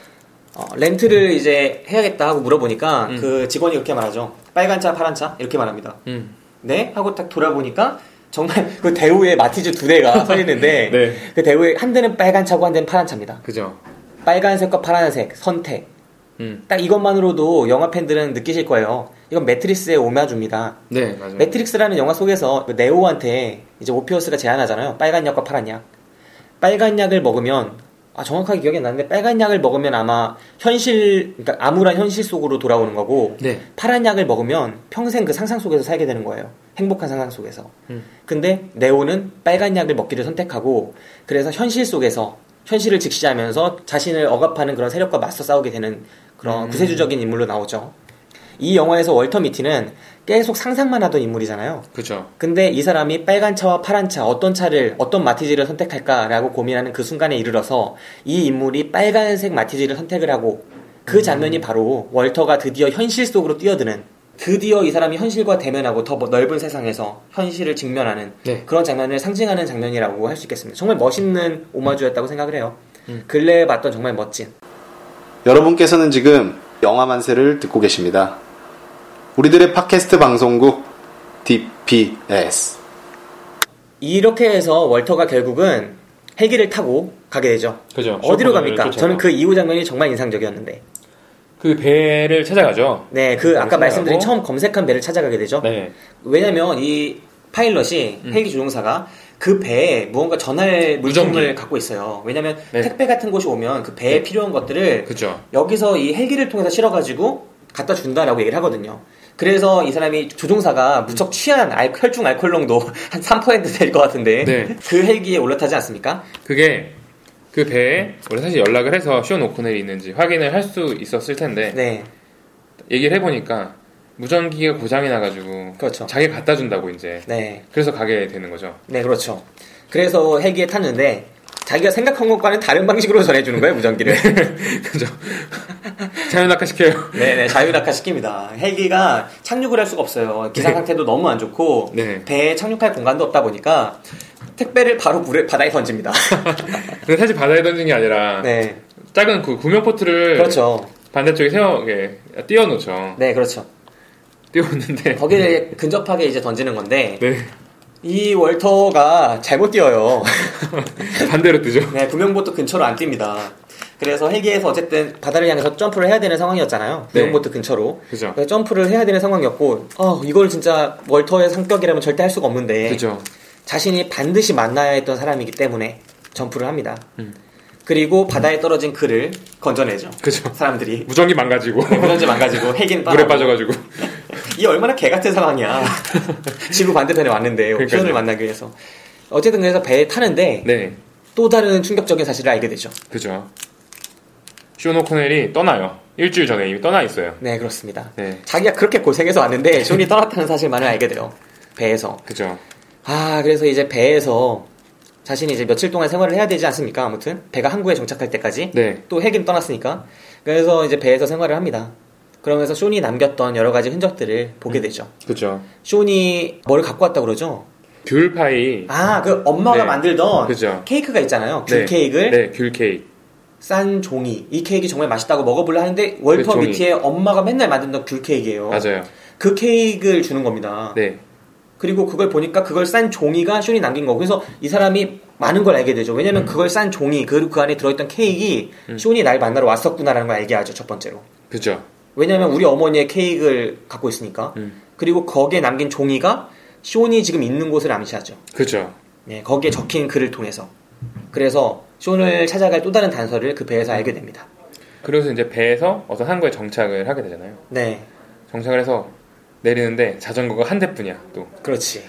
어, 렌트를 이제 해야겠다 하고 물어보니까 음. 그 직원이 이렇게 말하죠. 빨간 차, 파란 차 이렇게 말합니다. 음. 네 하고 딱 돌아보니까 정말 그 대우에 마티즈 두 대가 서 있는데 네. 그 대우에 한 대는 빨간 차고 한 대는 파란 차입니다. 그죠. 빨간색과 파란색 선택. 음. 딱 이것만으로도 영화 팬들은 느끼실 거예요. 이건 매트릭스의 오마주입니다. 네 맞아요. 매트릭스라는 영화 속에서 그 네오한테 이제 모피어스가 제안하잖아요. 빨간 약과 파란 약. 빨간 약을 먹으면 아 정확하게 기억이 안 나는데 빨간 약을 먹으면 아마 현실 그러니까 암울한 현실 속으로 돌아오는 거고 네. 파란 약을 먹으면 평생 그 상상 속에서 살게 되는 거예요. 행복한 상상 속에서. 음. 근데 네오는 빨간 약을 먹기를 선택하고 그래서 현실 속에서 현실을 직시하면서 자신을 억압하는 그런 세력과 맞서 싸우게 되는 그런 음. 구세주적인 인물로 나오죠. 이 영화에서 월터 미티는 계속 상상만 하던 인물이잖아요. 그죠. 근데 이 사람이 빨간 차와 파란 차 어떤 차를 어떤 마티즈를 선택할까라고 고민하는 그 순간에 이르러서 이 인물이 빨간색 마티즈를 선택을 하고 그 장면이 바로 월터가 드디어 현실 속으로 뛰어드는 드디어 이 사람이 현실과 대면하고 더 넓은 세상에서 현실을 직면하는 네. 그런 장면을 상징하는 장면이라고 할 수 있겠습니다. 정말 멋있는 오마주였다고 생각을 해요. 음. 근래에 봤던 정말 멋진 여러분께서는 지금 영화 만세를 듣고 계십니다. 우리들의 팟캐스트 방송국 DPS. 이렇게 해서 월터가 결국은 헬기를 타고 가게 되죠. 그죠. 어디로 갑니까? 쫓아가. 저는 그 이후 장면이 정말 인상적이었는데. 그 배를 찾아가죠. 네, 그 아까 찾아가고. 말씀드린 처음 검색한 배를 찾아가게 되죠. 네. 왜냐면 이 파일럿이 음. 헬기 조종사가 그 배에 무언가 전할 물품을 무전기. 갖고 있어요. 왜냐면 네. 택배 같은 곳이 오면 그 배에 필요한 것들을 그죠. 여기서 이 헬기를 통해서 실어가지고 갖다 준다라고 얘기를 하거든요. 그래서 이 사람이 조종사가 무척 취한 알, 혈중 알코올 농도 한 3%될 것 같은데 네. 그 헬기에 올라타지 않습니까? 그게 그 배에 원래 사실 연락을 해서 쇼 오코넬이 있는지 확인을 할 수 있었을 텐데 네, 얘기를 해보니까 무전기가 고장이 나가지고 그렇죠. 자기가 갖다 준다고 이제 네, 그래서 가게 되는 거죠. 네, 그렇죠. 그래서 헬기에 탔는데 자기가 생각한 것과는 다른 방식으로 전해주는 거예요 무전기를. 그죠. 자연낙하 시켜요. 네네 자유낙하 시킵니다. 헬기가 착륙을 할 수가 없어요. 기상 네. 상태도 너무 안 좋고 네. 배에 착륙할 공간도 없다 보니까 택배를 바로 물에 바다에 던집니다. 근데 사실 바다에 던진 게 아니라 네, 작은 그 구명포트를 그렇죠. 반대쪽에 세워 이렇게 띄워놓죠. 네, 그렇죠. 띄웠는데 거기를 근접하게 이제 던지는 건데 네 이 월터가 잘못 뛰어요. 반대로 뜨죠. 네, 구명보트 근처로 안 뜁니다. 그래서 헬기에서 어쨌든 바다를 향해서 점프를 해야 되는 상황이었잖아요. 네. 구명보트 근처로. 그죠. 그래서 점프를 해야 되는 상황이었고, 어, 이걸 진짜 월터의 성격이라면 절대 할 수가 없는데, 그죠. 자신이 반드시 만나야 했던 사람이기 때문에 점프를 합니다. 음. 그리고 바다에 떨어진 그를 건져내죠. 그죠. 사람들이. 무전기 망가지고 무전기 망가지고 헬기는 물에. 빠져가지고 이 얼마나 개 같은 상황이야. 지구 반대편에 왔는데. 숀을 만나기 위해서. 어쨌든 그래서 배에 타는데 네 또 다른 충격적인 사실을 알게 되죠. 그죠. 숀 오코넬이 떠나요. 일주일 전에 이미 떠나 있어요. 네, 그렇습니다. 네 자기가 그렇게 고생해서 왔는데 숀이 떠났다는 사실만을 알게 돼요. 배에서. 그죠. 아, 그래서 이제 배에서 자신이 이제 며칠 동안 생활을 해야 되지 않습니까? 아무튼 배가 항구에 정착할 때까지 네또 헬기는 떠났으니까 그래서 이제 배에서 생활을 합니다. 그러면서 쇼니 남겼던 여러 가지 흔적들을 보게 음. 되죠. 그죠. 쇼니 뭘 갖고 왔다 고 그러죠? 귤파이 아, 그 엄마가 네. 만들던 그죠. 케이크가 있잖아요. 귤 네. 케이크를 네 귤 케이크 싼 종이. 이 케이크 정말 맛있다고 먹어보려 하는데 월터 그. 밑에 엄마가 맨날 만든던 귤 케이크예요. 맞아요. 그 케이크를 주는 겁니다. 네 그리고 그걸 보니까 그걸 싼 종이가 쇼니 남긴 거고 그래서 이 사람이 많은 걸 알게 되죠. 왜냐면 그걸 싼 종이 그리고 그 안에 들어있던 케이크 음. 쇼니 날 만나러 왔었구나라는 걸 알게 하죠. 첫 번째로. 그죠. 왜냐면 우리 어머니의 케이크를 갖고 있으니까. 음. 그리고 거기에 남긴 종이가 쇼니 지금 있는 곳을 암시하죠. 그죠. 네, 거기에 적힌 글을 통해서. 그래서 쇼를 찾아갈 또 다른 단서를 그 배에서 알게 됩니다. 그래서 이제 배에서 어떤 항구에 정착을 하게 되잖아요. 네, 정착을 해서 내리는데 자전거가 한 대뿐이야 또. 그렇지.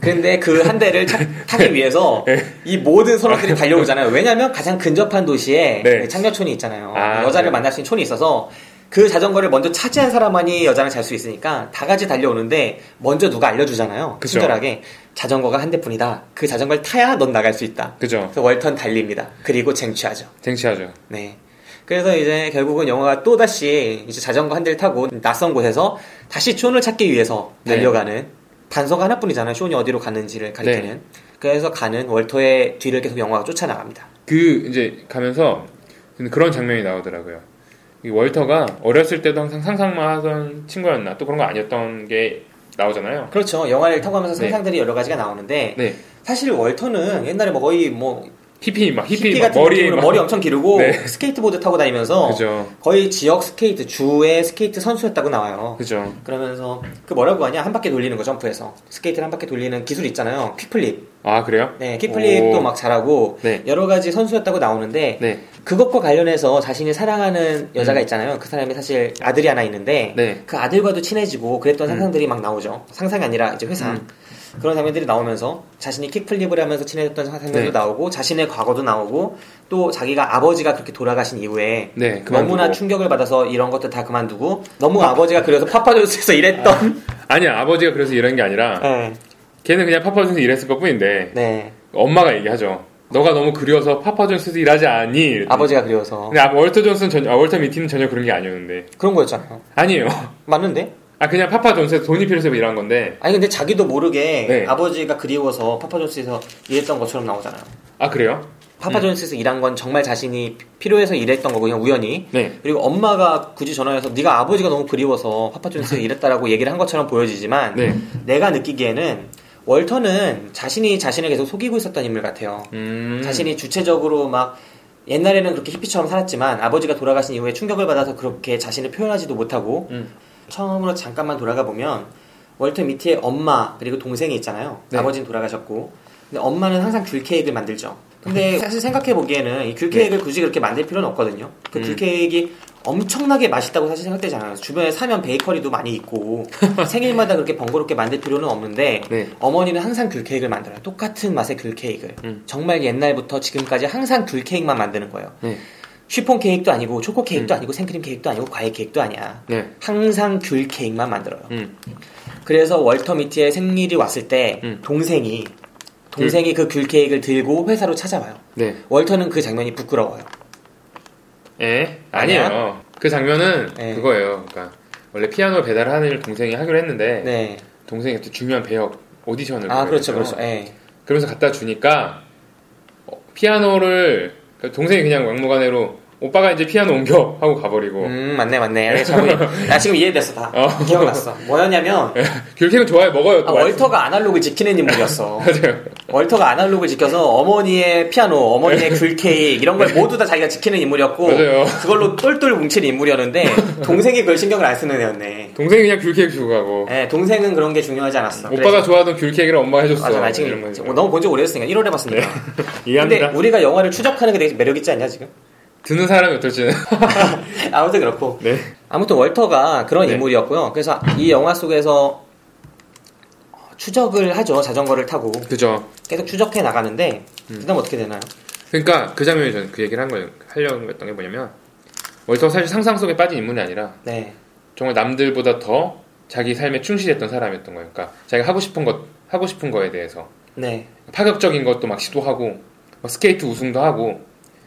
근데 그 한 대를 타, 타기 위해서 네. 이 모든 선원들이 달려오잖아요. 왜냐면 가장 근접한 도시에 네. 창녀촌이 있잖아요. 아, 여자를 네. 만날 수 있는 촌이 있어서 그 자전거를 먼저 차지한 사람만이 여자랑 잘 수 있으니까 다 같이 달려오는데 먼저 누가 알려주잖아요. 그죠. 친절하게 자전거가 한 대뿐이다. 그 자전거를 타야 넌 나갈 수 있다. 그죠. 그래서 월턴 달립니다. 그리고 쟁취하죠. 쟁취하죠. 네. 그래서 이제 결국은 영화가 또 다시 이제 자전거 한 대를 타고 낯선 곳에서 다시 촌을 찾기 위해서 네. 달려가는 단서가 하나뿐이잖아요. 쇼니 어디로 가는지를 가리키는. 네. 그래서 가는 월터의 뒤를 계속 영화가 쫓아나갑니다. 그 이제 가면서 그런 장면이 나오더라고요. 이 월터가 어렸을 때도 항상 상상만 하던 친구였나 또 그런 거 아니었던 게 나오잖아요. 그렇죠. 영화를 타고 하면서 네. 상상들이 여러 가지가 나오는데 네. 사실 월터는 옛날에 뭐 거의 뭐 히피 막 히피, 히피 막 같은 머리 막 머리 엄청 기르고 네. 스케이트보드 타고 다니면서 그죠. 거의 지역 스케이트 주의 스케이트 선수였다고 나와요. 그죠. 그러면서 그 뭐라고 하냐 한 바퀴 돌리는 거 점프해서 스케이트를 한 바퀴 돌리는 기술 있잖아요. kickflip. 아 그래요? 네, kickflip도 오. 막 잘하고 네. 여러 가지 선수였다고 나오는데 네. 그것과 관련해서 자신이 사랑하는 여자가 있잖아요. 그 사람이 사실 아들이 하나 있는데 네. 그 아들과도 친해지고 그랬던 음. 상상들이 막 나오죠. 상상이 아니라 이제 회상. 음. 그런 장면들이 나오면서 자신이 킥플립을 하면서 친해졌던 상상들도 네. 나오고 자신의 과거도 나오고 또 자기가 아버지가 그렇게 돌아가신 이후에 네. 너무나 충격을 받아서 이런 것들 다 그만두고 너무 아 버지가 그래서 파파존스에서 일했던 아 니야 아버지가 그래서 이런 게 아니라 네. 걔는 그냥 파파존스 일했을 것 뿐인데 네. 엄마가 얘기하죠. 너가 너무 그리워서 파파존스에서 일하지 않니? 이랬더니. 아버지가 그리워서 근데 아, 월터 존스는 전혀 아, 월터 미티는 전혀 그런 게 아니었는데 그런 거였잖아요. 아니에요. 맞는데? 아 그냥 파파존스에서 돈이 필요해서 일한 건데 아니 근데 자기도 모르게 네. 아버지가 그리워서 파파존스에서 일했던 것처럼 나오잖아요. 아 그래요? 파파존스에서 일한 건 정말 자신이 필요해서 일했던 거고 그냥 우연히. 네. 그리고 엄마가 굳이 전화해서 네가 아버지가 너무 그리워서 파파존스에서 일했다라고 얘기를 한 것처럼 보여지지만 네. 내가 느끼기에는 월터는 자신이 자신을 계속 속이고 있었던 인물 같아요. 음. 자신이 주체적으로 막 옛날에는 그렇게 히피처럼 살았지만 아버지가 돌아가신 이후에 충격을 받아서 그렇게 자신을 표현하지도 못하고 음. 처음으로 잠깐만 돌아가 보면 월터 미티의 엄마 그리고 동생이 있잖아요. 네. 아버지는 돌아가셨고 근데 엄마는 항상 귤 케이크를 만들죠. 근데 사실 생각해 보기에는 이 귤 케이크를 굳이 그렇게 만들 필요는 없거든요. 그 음. 귤 케이크 엄청나게 맛있다고 사실 생각되지 않아요. 주변에 사면 베이커리도 많이 있고 생일마다 그렇게 번거롭게 만들 필요는 없는데 네. 어머니는 항상 귤 케이크를 만들어요. 똑같은 맛의 귤 케이크를. 음. 정말 옛날부터 지금까지 항상 귤 케이크만 만드는 거예요. 네. 쉬폰 케이크도 아니고 초코 케이크도 아니고 생크림 케이크도 아니고 과일 케이크도 아니야. 네. 항상 귤 케이크만 만들어요. 음. 그래서 월터 미티의 생일이 왔을 때 음. 동생이 동생이 그 귤 케이크를 들고 회사로 찾아와요. 네. 월터는 그 장면이 부끄러워요. 예? 아니야? 아니에요. 그 장면은 네. 그거예요. 그러니까 원래 피아노 배달하는 동생이 하기로 했는데 네. 동생이 또 중요한 배역 오디션을 아 그렇죠, 그렇죠. 예. 그러면서 갖다 주니까 어, 피아노를 그러니까 동생이 그냥 막무가내로 오빠가 이제 피아노 옮겨 하고 가버리고 음 맞네 맞네. 네, 나 지금 이해됐어 다. 어. 기억났어. 뭐였냐면 귤케이크 좋아해 먹어요. 또 아, 월터가 아날로그를 지키는 인물이었어. 맞아요. 월터가 아날로그를 지켜서 어머니의 피아노, 어머니의 귤 케이크 이런 걸 모두 다 자기가 지키는 인물이었고 맞아요. 그걸로 똘똘 뭉친 인물이었는데 동생이 그걸 신경을 안 쓰는 애였네. 동생이 그냥 귤케이크 주고 가고 네, 동생은 그런 게 중요하지 않았어. 오빠가 그래서- 좋아하던 귤케이크를 엄마가 해줬어. 맞아, 나 지금 거 지금 너무 본지 오래됐으니까 1월에 봤으니까. 근데 이해합니다. 우리가 영화를 추적하는 게 되게 매력 있지 않냐 지금? 듣는 사람이 어떨지는 아무튼 그렇고. 네. 아무튼 월터가 그런 네. 인물이었고요. 그래서 이 영화 속에서 추적을 하죠. 자전거를 타고 그죠. 계속 추적해 나가는데 음. 그다음 어떻게 되나요? 그러니까 그 장면이 저는 그 얘기를 한 거예요. 하려고 했던 게 뭐냐면 월터가 사실 상상 속에 빠진 인물이 아니라 네. 정말 남들보다 더 자기 삶에 충실했던 사람이었던 거예요. 그러니까 자기가 하고 싶은 것 하고 싶은 거에 대해서 네. 파격적인 것도 막 시도하고 막 스케이트 우승도 하고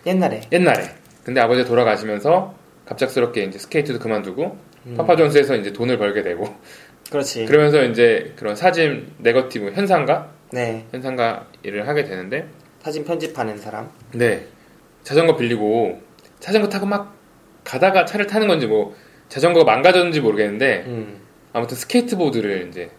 옛날에. 옛날에 근데 아버지 돌아가시면서 갑작스럽게 이제 스케이트도 그만두고 음. 파파존스에서 이제 돈을 벌게 되고 그렇지. 그러면서 이제 그런 사진 네거티브 현상가 네. 현상가 일을 하게 되는데 사진 편집하는 사람. 네 자전거 빌리고 자전거 타고 막 가다가 차를 타는 건지 뭐 자전거가 망가졌는지 모르겠는데 음. 아무튼 스케이트보드를 이제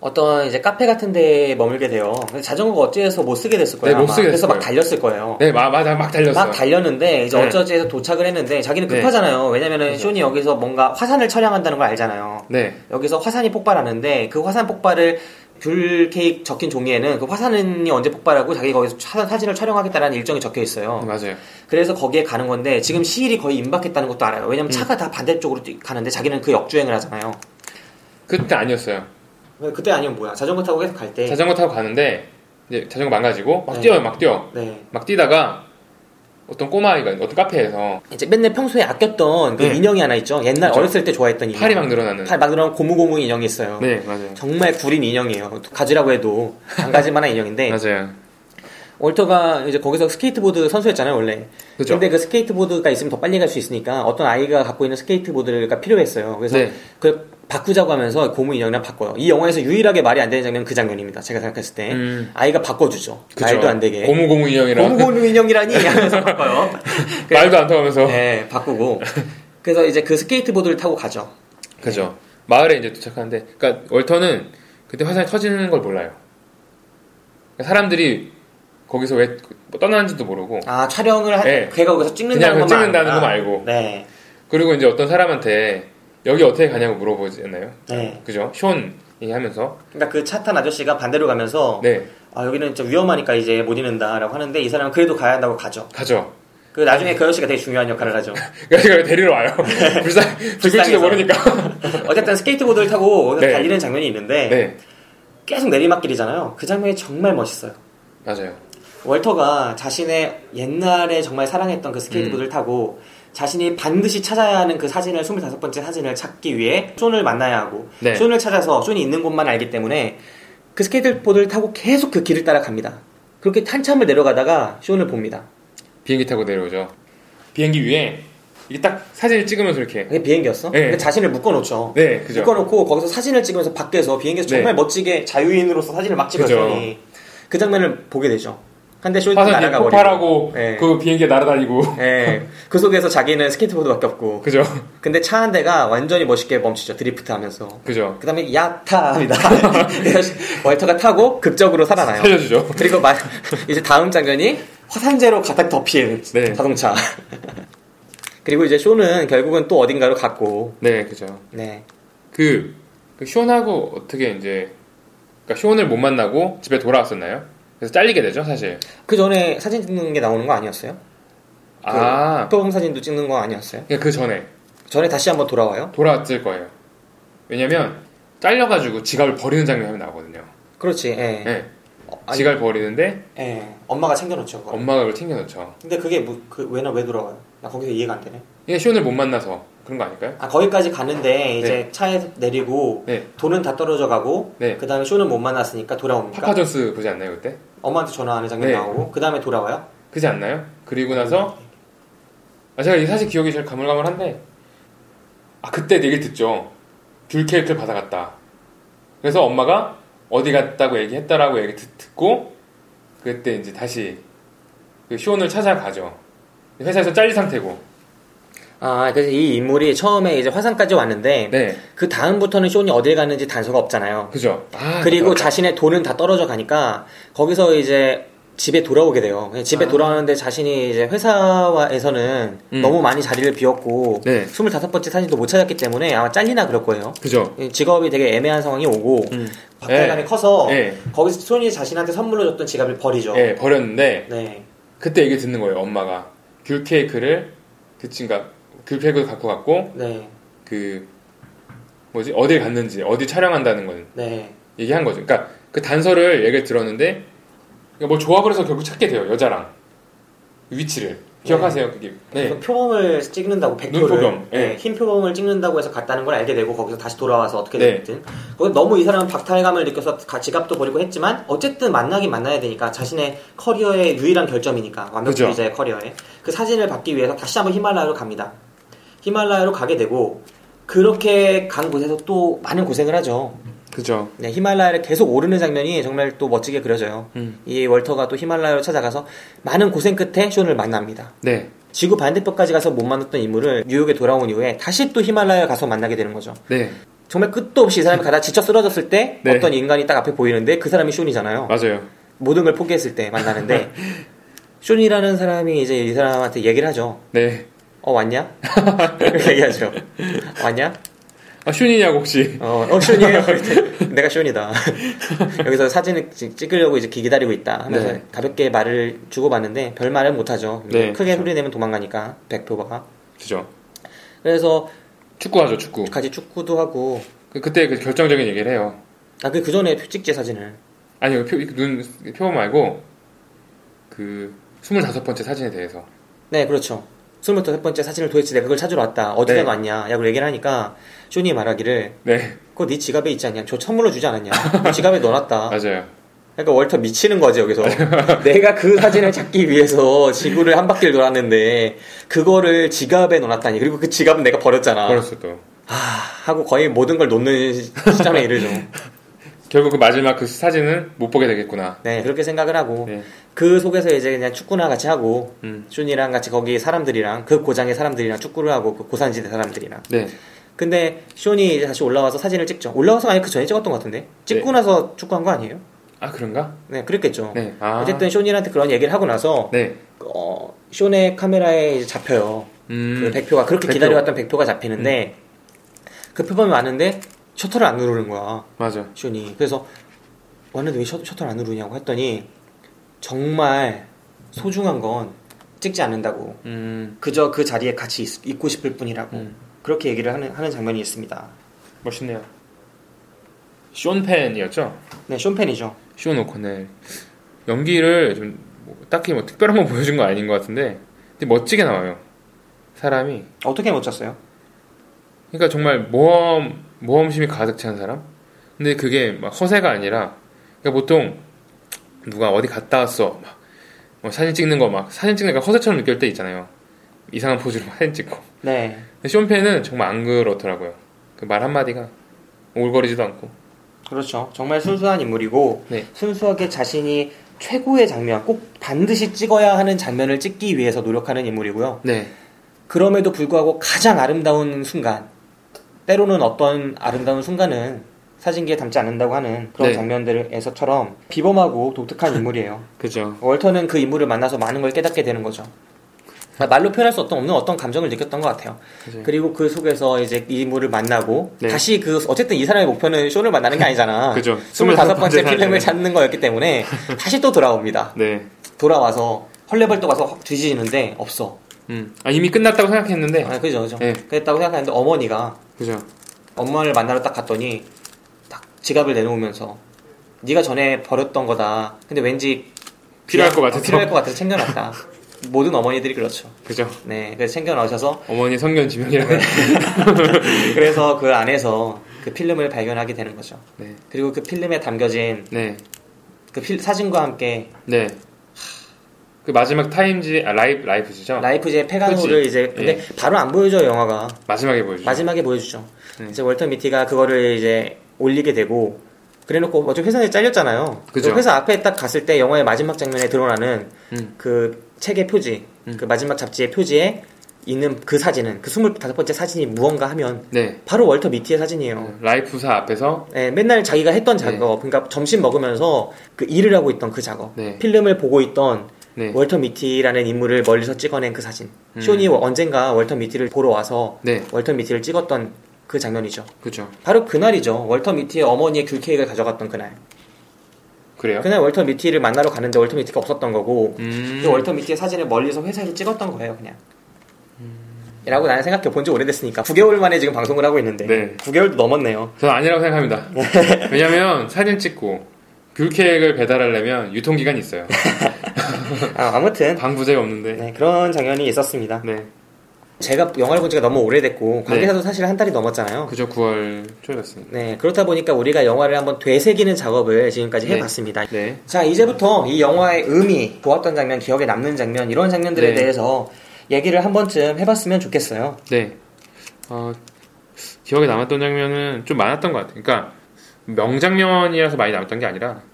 어떤 이제 카페 같은 데에 머물게 돼요. 자전거가 어찌해서 못 쓰게 됐을 거예요. 네, 못. 쓰게 그래서 막. 달렸을 거예요. 네 마- 맞아 막 달렸어 막 달렸는데 이제 네. 어쩌지해서 도착을 했는데 자기는 네. 급하잖아요. 왜냐면은 쇼니 여기서 뭔가 화산을 촬영한다는 걸 알잖아요. 네 여기서 화산이 폭발하는데 그 화산 폭발을 귤 케이크 적힌 종이에는 그 화산이 언제 폭발하고 자기 거기서 사- 사진을 촬영하겠다는 일정이 적혀 있어요. 맞아요 그래서 거기에 가는 건데 지금 시일이 거의 임박했다는 것도 알아요. 왜냐면 차가 다 반대쪽으로 뛰- 가는데 자기는 그 역주행을 하잖아요. 그때 아니었어요 왜 그때 아니면 뭐야? 자전거 타고 계속 갈 때. 자전거 타고 가는데 이제 자전거 망가지고 막 네. 뛰어요 막 뛰어 네. 막 뛰다가 어떤 꼬마아이가 어떤 카페에서 이제 맨날 평소에 아꼈던 그 네. 인형이 하나 있죠. 옛날 그쵸. 어렸을 때 좋아했던 인형. 팔이 막 늘어나는 팔 막 늘어나는 고무고무 인형이 있어요. 네 맞아요 정말 구린 인형이에요. 가지라고 해도 안 가질 만한 인형인데 맞아요 월터가 이제 거기서 스케이트보드 선수였잖아요, 원래. 그죠. 근데 그 스케이트보드가 있으면 더 빨리 갈 수 있으니까 어떤 아이가 갖고 있는 스케이트보드가 필요했어요. 그래서 네. 그 바꾸자고 하면서 고무 인형이랑 바꿔요. 이 영화에서 유일하게 말이 안 되는 장면은 그 장면입니다. 제가 생각했을 때. 음. 아이가 바꿔주죠. 그죠. 말도 안 되게. 고무 고무 인형이랑 고무 고무 인형이라니 하면서 바꿔요. 말도 안 통하면서 네, 바꾸고. 그래서 이제 그 스케이트보드를 타고 가죠. 그죠 마을에 이제 도착하는데 그러니까 월터는 그때 화산이 터지는 걸 몰라요 그러니까 사람들이 거기서 왜뭐 떠나는지도 모르고 아, 촬영을 하, 네. 걔가 거기서 찍는다는 그냥 찍는다는 아니까. 것만 알고. 네. 그리고 이제 어떤 사람한테 여기 어떻게 가냐고 물어보잖아요 네. 그죠 숀이 하면서 그러니까 그 차 탄 아저씨가 반대로 가면서 네 아, 여기는 좀 위험하니까 이제 못 있는다라고 하는데 이 사람은 그래도 가야 한다고 가죠. 가죠 그 나중에 그 아저씨가 되게 중요한 역할을 하죠. 그러니까 데리러 와요 불쌍 죽을지도. 모르니까 어쨌든 스케이트보드를 타고 네. 달리는 장면이 있는데 네 계속 내리막길이잖아요. 그 장면이 정말 멋있어요. 맞아요 월터가 자신의 옛날에 정말 사랑했던 그 스케이트보드를 음. 타고 자신이 반드시 찾아야 하는 그 사진을 25번째 사진을 찾기 위해 숀을 만나야 하고 네. 숀을 찾아서 숀이 있는 곳만 알기 때문에 그 스케이트보드를 타고 계속 그 길을 따라 갑니다. 그렇게 한참을 내려가다가 숀을 봅니다. 비행기 타고 내려오죠 비행기 위에 이게 딱 사진을 찍으면서 이렇게 그게 비행기였어? 네. 근데 자신을 묶어놓죠. 네 그죠 묶어놓고 거기서 사진을 찍으면서 밖에서 비행기에서 네. 정말 멋지게 자유인으로서 사진을 막 찍었더니 그 장면을 보게 되죠. 숀이 화산이 날아가 버리고. 폭발하고 네. 그 비행기에 날아다니고 예. 그 속에서 자기는 스케이트보드밖에 없고. 그죠 근데 차 한 대가 완전히 멋있게 멈추죠. 드리프트 하면서. 그죠 그 다음에 야타 합니다. 월터가 타고 극적으로 살아나요. 살려주죠 그리고 막 이제 다음 장면이 화산재로 가득 덮인 네. 자동차. 그리고 이제 숀은 결국은 또 어딘가로 갔고. 네 그죠 네. 그, 그 쇼하고 어떻게 이제 그러니까 쇼를 못 만나고 집에 돌아왔었나요? 그래서 잘리게 되죠, 사실. 그 전에 사진 찍는 게 나오는 거 아니었어요? 아, 표범 사진도 찍는 거 아니었어요? 그러니까 그 전에 전에 다시 한번 돌아와요? 돌아왔을 거예요. 왜냐면 잘려가지고 지갑을 버리는 장면이 나오거든요. 그렇지. 예. 예. 아니- 지갑을 버리는데 예. 엄마가 챙겨놓죠. 그걸. 엄마가 그걸 챙겨놓죠. 근데 그게 뭐, 그 왜나 왜 돌아와요? 나 거기서 이해가 안 되네. 이게 시온을 못 만나서 그런 거 아닐까요? 아 거기까지 가는데 이제 네. 차에서 내리고 네. 돈은 다 떨어져 가고 네. 그 다음에 쇼는 못 만났으니까 돌아옵니까? 파파존스 보지 않나요 그때? 엄마한테 전화하는 장면 네. 나오고 그 다음에 돌아와요? 그지 않나요? 그리고 나서 아 제가 이 사실 기억이 제일 가물가물한데 아 그때 얘기를 듣죠. 귤 케이크를 받아갔다. 그래서 엄마가 어디 갔다고 얘기했다라고 얘기 듣, 듣고 그때 이제 다시 그 시온을 찾아가죠. 회사에서 잘린 상태고. 아 그래서 이 인물이 처음에 이제 화산까지 왔는데 네. 그 다음부터는 쇼니 어딜 갔는지 단서가 없잖아요. 그죠. 아, 그리고 맞다. 자신의 돈은 다 떨어져 가니까 거기서 이제 집에 돌아오게 돼요. 집에 아. 돌아오는데 자신이 이제 회사에서는 음. 너무 많이 자리를 비웠고 네. 25번째 사진도 못 찾았기 때문에 아마 잘리나 그럴 거예요. 그죠. 직업이 되게 애매한 상황이 오고 박탈감이 네. 커서 네. 거기서 손이 자신한테 선물로 줬던 지갑을 버리죠. 예, 버렸는데 네. 그때 얘기 듣는 거예요. 엄마가 귤 케이크를 그 친가 귤 케이크를 갖고 갔고 네. 그 뭐지 어딜 갔는지 어디 촬영한다는 건 네. 얘기한 거죠. 그러니까 그 단서를 얘기를 들었는데 그러니까 뭐 조합을 해서 결국 찾게 돼요. 여자랑 위치를 기억하세요? 그게 네. 표범을 찍는다고 백표를 눈표범, 예. 네, 흰 표범을 찍는다고 해서 갔다는 걸 알게 되고 거기서 다시 돌아와서 어떻게 네. 됐든 거기 너무 이 사람은 박탈감을 느껴서 가- 지갑도 버리고 했지만 어쨌든 만나긴 만나야 되니까 자신의 커리어의 유일한 결점이니까 완벽주의자의 그죠. 커리어에 그 사진을 받기 위해서 다시 한번 히말라야로 갑니다. 히말라야로 가게 되고 그렇게 간 곳에서 또 많은 고생을 하죠. 그죠. 네, 히말라야를 계속 오르는 장면이 정말 또 멋지게 그려져요. 음. 이 월터가 또 히말라야로 찾아가서 많은 고생 끝에 쇼를 만납니다. 네. 지구 반대편까지 가서 못 만났던 인물을 뉴욕에 돌아온 이후에 다시 또 히말라야 가서 만나게 되는 거죠. 네. 정말 끝도 없이 이 사람이 가다 지쳐 쓰러졌을 때 네. 어떤 인간이 딱 앞에 보이는데 그 사람이 쇼니잖아요. 맞아요. 모든 걸 포기했을 때 만나는데 쇼니라는 사람이 이제 이 사람한테 얘기를 하죠. 네. 어 왔냐? 이렇게 얘기하죠. 왔냐? 아 슌이냐고 혹시? 어, 어 쇼니에요. 내가 쇼니다. 여기서 사진을 찍- 찍으려고 이제 기다리고 있다 하면서 네. 가볍게 말을 주고받는데 별 말을 못하죠. 네, 크게 그렇죠. 소리 내면 도망가니까 백표가. 그죠. 그래서 축구하죠 축구. 같이 축구도 하고 그, 그때 그 결정적인 얘기를 해요. 아그 그 전에 찍지 사진을. 아니요 표, 눈 표범 말고 그 25번째 사진에 대해서. 네 그렇죠. 스물다섯 번째 사진을 도대체 내가 그걸 찾으러 왔다. 어디다 네. 놨냐? 야구 얘기를 하니까 쇼니 말하기를 네. 그거 네 지갑에 있지 않냐? 저 선물로 주지 않았냐? 네 지갑에 넣어놨다. 맞아요. 그러니까 월터 미치는 거지 여기서 내가 그 사진을 찾기 위해서 지구를 한 바퀴를 돌았는데 그거를 지갑에 넣어놨다니 그리고 그 지갑은 내가 버렸잖아 버렸어 또. 아, 하고 거의 모든 걸 놓는 시- 시점에 이르죠 결국 그 마지막 그 사진은 못 보게 되겠구나. 네 그렇게 생각을 하고 네. 그 속에서 이제 그냥 축구나 같이 하고 음. 슌이랑 같이 거기 사람들이랑 그 고장의 사람들이랑 축구를 하고 그 고산지대 사람들이랑 네. 근데 쇼니 이제 다시 올라와서 사진을 찍죠 올라와서 아니 그 전에 찍었던 것 같은데 찍고 네. 나서 축구한 거 아니에요? 아 그런가? 네 그랬겠죠 네. 아. 어쨌든 쇼니한테 그런 얘기를 하고 나서 네. 어, 쇼네 카메라에 이제 잡혀요. 음. 그 백표가 그렇게 백표. 음. 기다려왔던 백표가 잡히는데 그 표범이 왔는데 셔터를 안 누르는 거야. 맞아. 쇼니. 그래서 왔는데 왜 셔, 셔터를 안 누르냐고 했더니 정말 소중한 건 찍지 않는다고. 음. 그저 그 자리에 같이 있, 있고 싶을 뿐이라고. 음. 그렇게 얘기를 하는, 하는 장면이 있습니다. 멋있네요. 쇼펜이었죠? 네, 쇼펜이죠. 쇼 오코넬 연기를 좀 뭐 딱히 뭐 특별한 거 보여준 거 아닌 것 같은데 근데 멋지게 나와요. 사람이 어떻게 못 쳤어요? 그러니까 정말 모험 모험심이 가득 찬 사람. 근데 그게 막 허세가 아니라 그러니까 보통 누가 어디 갔다 왔어 막 뭐 사진 찍는 거 막 사진 찍는 거 허세처럼 느낄 때 있잖아요. 이상한 포즈로 사진 찍고. 네. 근데 쇼펜은 정말 안 그렇더라고요. 그 말 한마디가 올거리지도 않고. 그렇죠. 정말 순수한 인물이고 네. 순수하게 자신이 최고의 장면, 꼭 반드시 찍어야 하는 장면을 찍기 위해서 노력하는 인물이고요. 네. 그럼에도 불구하고 가장 아름다운 순간, 때로는 어떤 아름다운 순간은 사진기에 담지 않는다고 하는 그런 네. 장면들에서처럼 비범하고 독특한 인물이에요. 그죠. 월터는 그 인물을 만나서 많은 걸 깨닫게 되는 거죠. 말로 표현할 수 없는 어떤 감정을 느꼈던 것 같아요. 그죠. 그리고 그 속에서 이제 이 인물을 만나고 네. 다시 그 어쨌든 이 사람의 목표는 쇼를 만나는 게 아니잖아. 그죠. 25번째 25번째 필름을. 찾는 거였기 때문에 다시 또 돌아옵니다. 네. 돌아와서 헐레벌떡 와서 확 뒤지는데 없어. 음. 아, 이미 끝났다고 생각했는데. 아, 그죠, 그죠. 네. 그랬다고 생각하는데 어머니가 그죠. 엄마를 만나러 딱 갔더니 딱 지갑을 내놓으면서 네가 전에 버렸던 거다. 근데 왠지 필요할 것 어, 같아서. 필요할 것 같아서 챙겨놨다. 모든 어머니들이 그렇죠. 그죠. 네, 그래서 챙겨 넣으셔서 어머니 성견 지명이라고. 그래서 그 안에서 그 필름을 발견하게 되는 거죠. 네. 그리고 그 필름에 담겨진 네. 그 필- 사진과 함께 네. 그 마지막 타임지, 아, 라이프, 라이프지죠? 라이프지의 폐간호를. 이제 근데 예. 바로 안 보여줘요 영화가 마지막에 보여주죠. 마지막에 보여주죠. 네. 이제 월터 미티가 그거를 이제 올리게 되고 그래놓고 어차피 회사에 잘렸잖아요. 그죠. 그 회사 앞에 딱 갔을 때 영화의 마지막 장면에 드러나는 음. 그 책의 표지, 그 마지막 잡지의 표지에 있는 그 사진은 그 25번째 사진이 무언가 하면 네. 바로 월터 미티의 사진이에요. 라이프사 앞에서 네, 맨날 자기가 했던 작업, 그러니까 점심 먹으면서 그 일을 하고 있던 그 작업, 네. 필름을 보고 있던 네. 월터 미티라는 인물을 멀리서 찍어낸 그 사진. 음. 숀이 언젠가 월터 미티를 보러 와서 네. 월터 미티를 찍었던 그 장면이죠. 그죠. 바로 그날이죠. 월터 미티의 어머니의 귤 케이크를 가져갔던 그날. 그래요? 그날 월터 미티를 만나러 가는데 월터 미티가 없었던 거고, 음. 그 월터 미티의 사진을 멀리서 회사에서 찍었던 거예요, 그냥. 라고 나는 생각해 본 지 오래됐으니까 9개월 만에 지금 방송을 하고 있는데 네. 9개월도 넘었네요. 저는 아니라고 생각합니다. 왜냐면 사진 찍고 귤케이크를 배달하려면 유통기간이 있어요. 아, 아무튼 방부제가 없는데. 네, 그런 장면이 있었습니다. 네. 제가 영화를 본 지가 너무 오래됐고 관계사도 사실 한 달이 넘었잖아요. 그죠, 9월 초였습니다. 네, 그렇다 보니까 우리가 영화를 한번 되새기는 작업을 지금까지 네. 해봤습니다. 네. 자, 이제부터 이 영화의 의미, 보았던 장면, 기억에 남는 장면, 이런 장면들에 네. 대해서 얘기를 한 번쯤 해봤으면 좋겠어요. 네. 어, 기억에 남았던 장면은 좀 많았던 것 같아요. 그러니까 명장면이라서 많이 남았던 게 아니라 그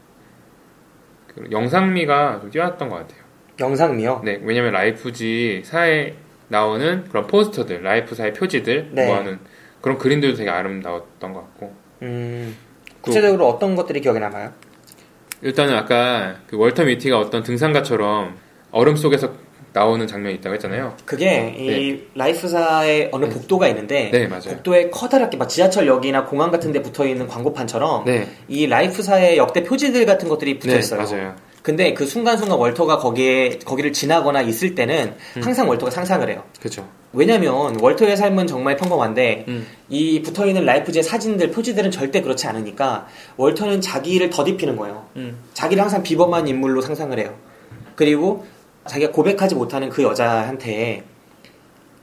영상미가 좀 뛰어났던 것 같아요. 영상미요? 네, 왜냐면 라이프지 사에 나오는 그런 포스터들, 라이프사의 표지들 네. 모아놓은 그런 그림들도 되게 아름다웠던 것 같고 음, 구체적으로 어떤 것들이 기억에 남아요? 일단은 아까 그 월터 미티가 어떤 등산가처럼 얼음 속에서 나오는 장면이 있다고 했잖아요. 그게 이 라이프사의 어느 복도가 있는데 네, 맞아요. 복도에 커다랗게 막 지하철역이나 공항 같은 데 붙어 있는 광고판처럼 네. 이 라이프사의 역대 표지들 같은 것들이 붙어 네, 있어요. 맞아요. 근데 그 순간순간 월터가 거기에 거기를 지나거나 있을 때는 음. 항상 월터가 상상을 해요. 그죠. 왜냐면 월터의 삶은 정말 평범한데 음. 이 붙어 있는 라이프지의 사진들 표지들은 절대 그렇지 않으니까 월터는 자기를 덧입히는 거예요. 음. 자기를 항상 비범한 인물로 상상을 해요. 그리고 자기가 고백하지 못하는 그 여자한테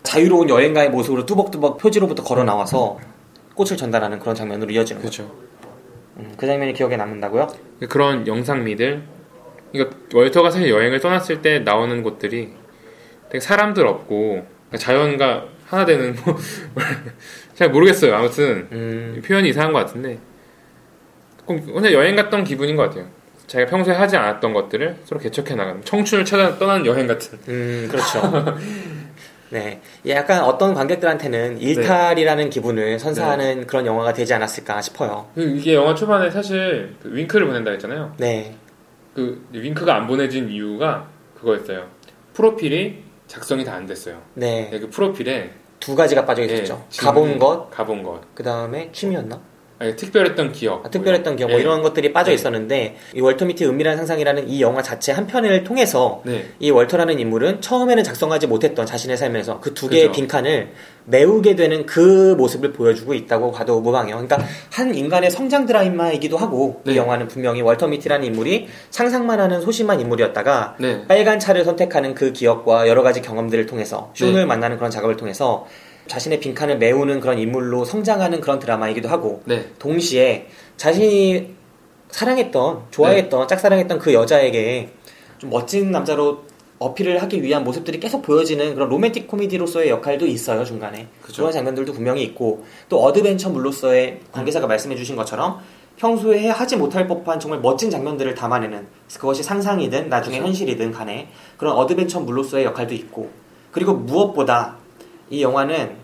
자유로운 여행가의 모습으로 뚜벅뚜벅 표지로부터 걸어 나와서 꽃을 전달하는 그런 장면으로 이어지는 거죠. 음, 그 장면이 기억에 남는다고요? 그런 영상미들. 그러니까 월터가 사실 여행을 떠났을 때 나오는 곳들이 되게 사람들 없고 그러니까 자연과 하나 되는 뭐, 잘 모르겠어요. 아무튼 음. 표현이 이상한 것 같은데 꼭 혼자 여행 갔던 기분인 것 같아요. 자기가 평소에 하지 않았던 것들을 서로 개척해 나가는 청춘을 찾아 떠나는 여행 같은. 음, 그렇죠. 네. 약간 어떤 관객들한테는 일탈이라는 기분을 선사하는 그런 영화가 되지 않았을까 싶어요. 그 이게 영화 초반에 사실 그 윙크를 보낸다 했잖아요. 네. 그 윙크가 안 보내진 이유가 그거였어요. 프로필이 작성이 다 안 됐어요. 네. 그 프로필에 두 가지가 빠져 있었죠. 예, 가본 것, 가본 것, 그 다음에 취미였나? 아니, 특별했던 기억, 아, 특별했던 기억, 뭐 예. 이런 것들이 빠져 예. 있었는데, 이 월터 미티 은밀한 상상이라는 이 영화 자체 한 편을 통해서, 네. 이 월터라는 인물은 처음에는 작성하지 못했던 자신의 삶에서 그 두 개의 그죠. 빈칸을 메우게 되는 그 모습을 보여주고 있다고 봐도 무방해요. 그러니까 한 인간의 성장 드라마이기도 하고, 이 네. 영화는 분명히 월터 미티라는 인물이 상상만 하는 소심한 인물이었다가, 네. 빨간 차를 선택하는 그 기억과 여러 가지 경험들을 통해서 숀을 네. 만나는 그런 작업을 통해서 자신의 빈칸을 메우는 그런 인물로 성장하는 그런 드라마이기도 하고 네. 동시에 자신이 사랑했던 좋아했던 짝사랑했던 그 여자에게 좀 멋진 남자로 어필을 하기 위한 모습들이 계속 보여지는 그런 로맨틱 코미디로서의 역할도 있어요 중간에 그죠. 그런 장면들도 분명히 있고 또 어드벤처물로서의 관계자가 말씀해주신 것처럼 평소에 하지 못할 법한 정말 멋진 장면들을 담아내는 그것이 상상이든 나중에 그죠. 현실이든 간에 그런 어드벤처물로서의 역할도 있고 그리고 무엇보다 이 영화는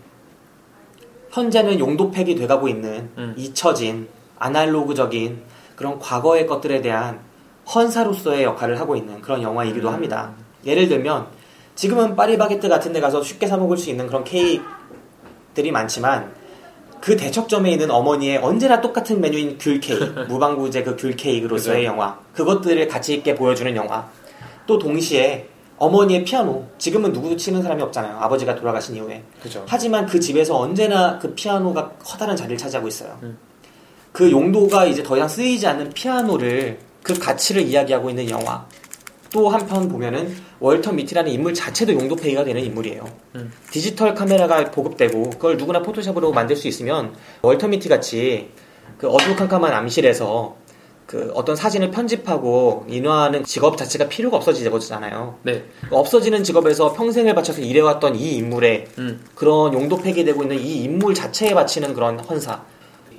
현재는 용도팩이 돼가고 있는 음. 잊혀진 아날로그적인 그런 과거의 것들에 대한 헌사로서의 역할을 하고 있는 그런 영화이기도 음. 합니다. 예를 들면 지금은 파리바게뜨 같은 데 가서 쉽게 사 먹을 수 있는 그런 케이크들이 많지만 그 대척점에 있는 어머니의 언제나 똑같은 메뉴인 귤 케이크, 무방부제 그 귤 케이크로서의. 영화. 그것들을 가치 있게 보여주는 영화. 또 동시에 어머니의 피아노. 지금은 누구도 치는 사람이 없잖아요. 아버지가 돌아가신 이후에. 그죠. 하지만 그 집에서 언제나 그 피아노가 커다란 자리를 차지하고 있어요. 그 용도가 이제 더 이상 쓰이지 않는 피아노를 그 가치를 이야기하고 있는 영화. 또 한편 보면은 월터 미티라는 인물 자체도 용도 폐기가 되는 인물이에요. 음. 디지털 카메라가 보급되고 그걸 누구나 포토샵으로 만들 수 있으면 월터 미티 같이 그 어두컴컴한 암실에서 그 어떤 사진을 편집하고 인화하는 직업 자체가 필요가 없어지잖아요. 네. 없어지는 직업에서 평생을 바쳐서 일해왔던 이 인물의 음. 그런 용도 폐기 되고 있는 이 인물 자체에 바치는 그런 헌사.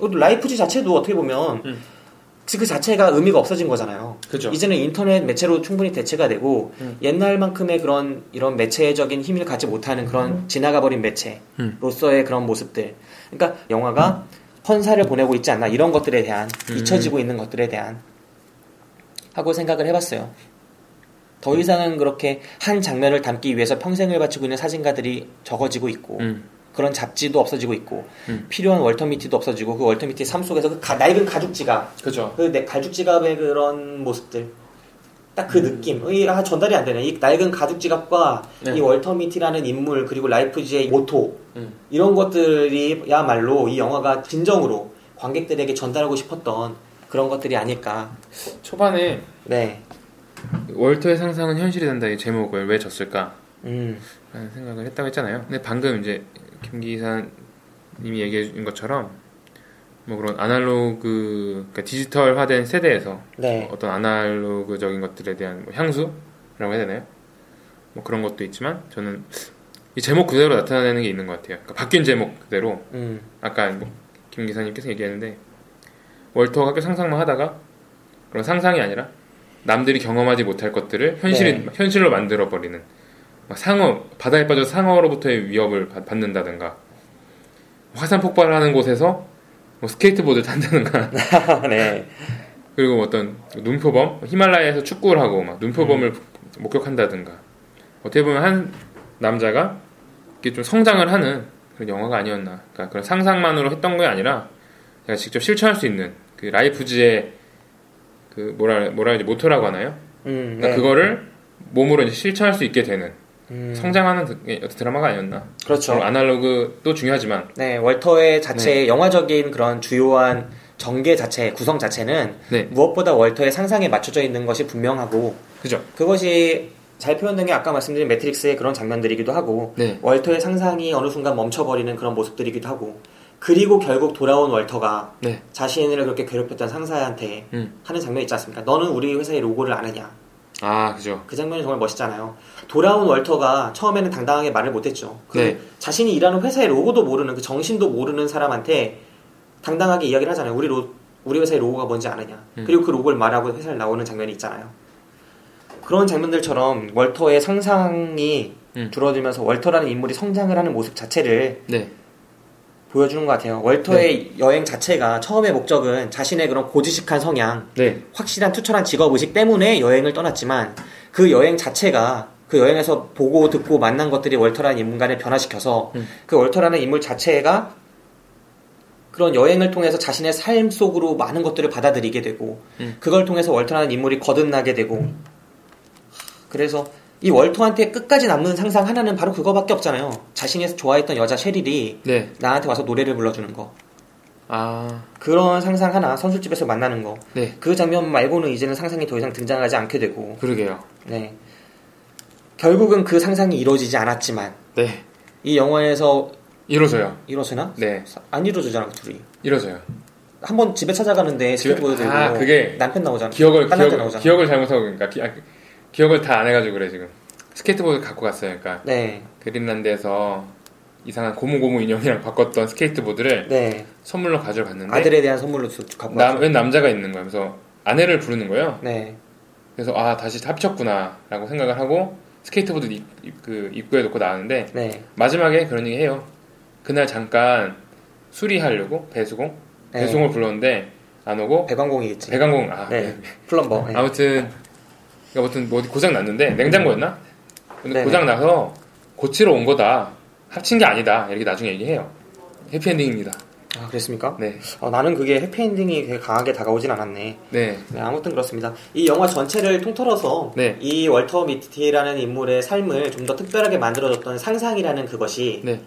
라이프지 자체도 어떻게 보면 음. 그 자체가 의미가 없어진 거잖아요. 그죠. 이제는 인터넷 매체로 충분히 대체가 되고 음. 옛날만큼의 그런 이런 매체적인 힘을 갖지 못하는 그런 지나가 버린 음. 매체로서의 그런 모습들. 그러니까 영화가 헌사를 보내고 있지 않나 이런 것들에 대한 음. 잊혀지고 있는 것들에 대한 하고 생각을 해봤어요. 더 이상은 그렇게 한 장면을 담기 위해서 평생을 바치고 있는 사진가들이 적어지고 있고 음. 그런 잡지도 없어지고 있고 음. 필요한 월터미티도 없어지고 그 월터미티 삶 속에서 그 가- 낡은 가죽 지갑 그죠. 그 내- 가죽 지갑의 그런 모습들 딱그 음. 느낌 이 아, 전달이 안 되네 이 낡은 가죽 지갑과 네. 이 월터 미티라는 인물 그리고 라이프지의 모토 음. 이런 것들이야말로 이 영화가 진정으로 관객들에게 전달하고 싶었던 그런 것들이 아닐까 초반에 네 월터의 상상은 현실이 된다 이 제목을 왜 졌을까? 음. 라는 생각을 했다고 했잖아요. 근데 방금 이제 김 기사님이 얘기해 준 것처럼 뭐 그런 아날로그 그러니까 디지털화된 세대에서 네. 어떤 아날로그적인 것들에 대한 뭐 향수라고 해야 되나요? 뭐 그런 것도 있지만 저는 이 제목 그대로 나타내는 게 있는 것 같아요. 그러니까 바뀐 제목 그대로 음. 아까 뭐김 기사님께서 얘기했는데 월터가 학교 상상만 하다가 그런 상상이 아니라 남들이 경험하지 못할 것들을 현실이 네. 현실로 만들어 버리는 막 상어 바다에 빠져 상어로부터의 위협을 받- 받는다든가 화산 폭발하는 곳에서 뭐 스케이트보드 탄다든가 네. 그리고 뭐 어떤 눈표범 히말라야에서 축구를 하고 막 눈표범을 음. 목격한다든가 어떻게 보면 한 남자가 이렇게 좀 성장을 하는 그런 영화가 아니었나 그러니까 그런 상상만으로 했던 게 아니라 제가 직접 실천할 수 있는 그 라이프즈의 그 뭐라 뭐라 해야지 모토라고 하나요? 음, 그러니까 네. 그거를 몸으로 이제 실천할 수 있게 되는 음. 성장하는 드- 어떤 드라마가 아니었나? 그렇죠. 물론 아날로그도 중요하지만 네, 월터의 자체의 영화적인 그런 주요한 전개 자체, 구성 자체는 네. 무엇보다 월터의 상상에 맞춰져 있는 것이 분명하고 그죠? 그것이 잘 표현된 게 아까 말씀드린 매트릭스의 그런 장면들이기도 하고 네. 월터의 상상이 어느 순간 멈춰버리는 그런 모습들이기도 하고 그리고 결국 돌아온 월터가 네. 자신을 그렇게 괴롭혔던 상사한테 음. 하는 장면 있지 않습니까? 너는 우리 회사의 로고를 아느냐? 아 그죠. 그 장면이 정말 멋있잖아요. 돌아온 월터가 처음에는 당당하게 말을 못했죠. 그 네. 자신이 일하는 회사의 로고도 모르는 그 정신도 모르는 사람한테 당당하게 이야기를 하잖아요. 우리 로 우리 회사의 로고가 뭔지 아느냐. 음. 그리고 그 로고를 말하고 회사를 나오는 장면이 있잖아요. 그런 장면들처럼 월터의 상상이 음. 줄어들면서 월터라는 인물이 성장을 하는 모습 자체를 네. 보여주는 것 같아요. 월터의 여행 자체가 처음의 목적은 자신의 그런 고지식한 성향, 네. 확실한 투철한 직업 의식 때문에 여행을 떠났지만 그 여행 자체가 그 여행에서 보고 듣고 만난 것들이 월터라는 인간을 변화시켜서 음. 그 월터라는 인물 자체가 그런 여행을 통해서 자신의 삶 속으로 많은 것들을 받아들이게 되고 음. 그걸 통해서 월터라는 인물이 거듭나게 되고 그래서 이 월터한테 끝까지 남는 상상 하나는 바로 그거밖에 없잖아요. 자신이 좋아했던 여자 셰릴이 네. 나한테 와서 노래를 불러주는 거. 아 그런 상상 하나 선술집에서 만나는 거. 네. 그 장면 말고는 이제는 상상이 더 이상 등장하지 않게 되고 그러게요. 네. 결국은 그 상상이 이루어지지 않았지만 네. 이 영화에서 이러서요. 이루어지나? 네. 안 이루어지잖아 그 둘이. 이러서요. 한번 집에 찾아가는데 집에- 들고 아, 그게 남편 나오잖아. 기억을 기억, 나오잖아. 기억을 잘못하고 그러니까 기, 아, 기억을 다 안 해가지고 그래 지금 스케이트보드 갖고 갔어요. 그러니까 네. 그린란드에서 이상한 고무고무 인형이랑 바꿨던 스케이트보드를 네. 선물로 가지고 갔는데 아들에 대한 선물로 주- 갖고 남, 왔어. 웬 남자가 있는 거야. 그래서 아내를 부르는 거예요. 네. 그래서 아 다시 합쳤구나라고 생각을 하고 스케이트보드 입, 입- 그 입구에 놓고 나왔는데 네. 마지막에 그런 얘기 해요. 그날 잠깐 수리하려고 배수공 네. 배송을 불렀는데 안 오고 배관공이겠지. 배관공 아 네. plumber. 네. 아무튼 그러니까 아무튼 뭐 고장 났는데 냉장고였나? 근데 네네. 고장 나서 고치러 온 거다. 합친 게 아니다. 이렇게 나중에 얘기해요. 해피엔딩입니다. 아, 그랬습니까? 네. 어, 나는 그게 해피엔딩이 되게 강하게 다가오진 않았네. 네. 네, 아무튼 그렇습니다. 이 영화 전체를 통틀어서 네. 이 월터 미티라는 인물의 삶을 좀 더 특별하게 만들어줬던 상상이라는 그것이 네.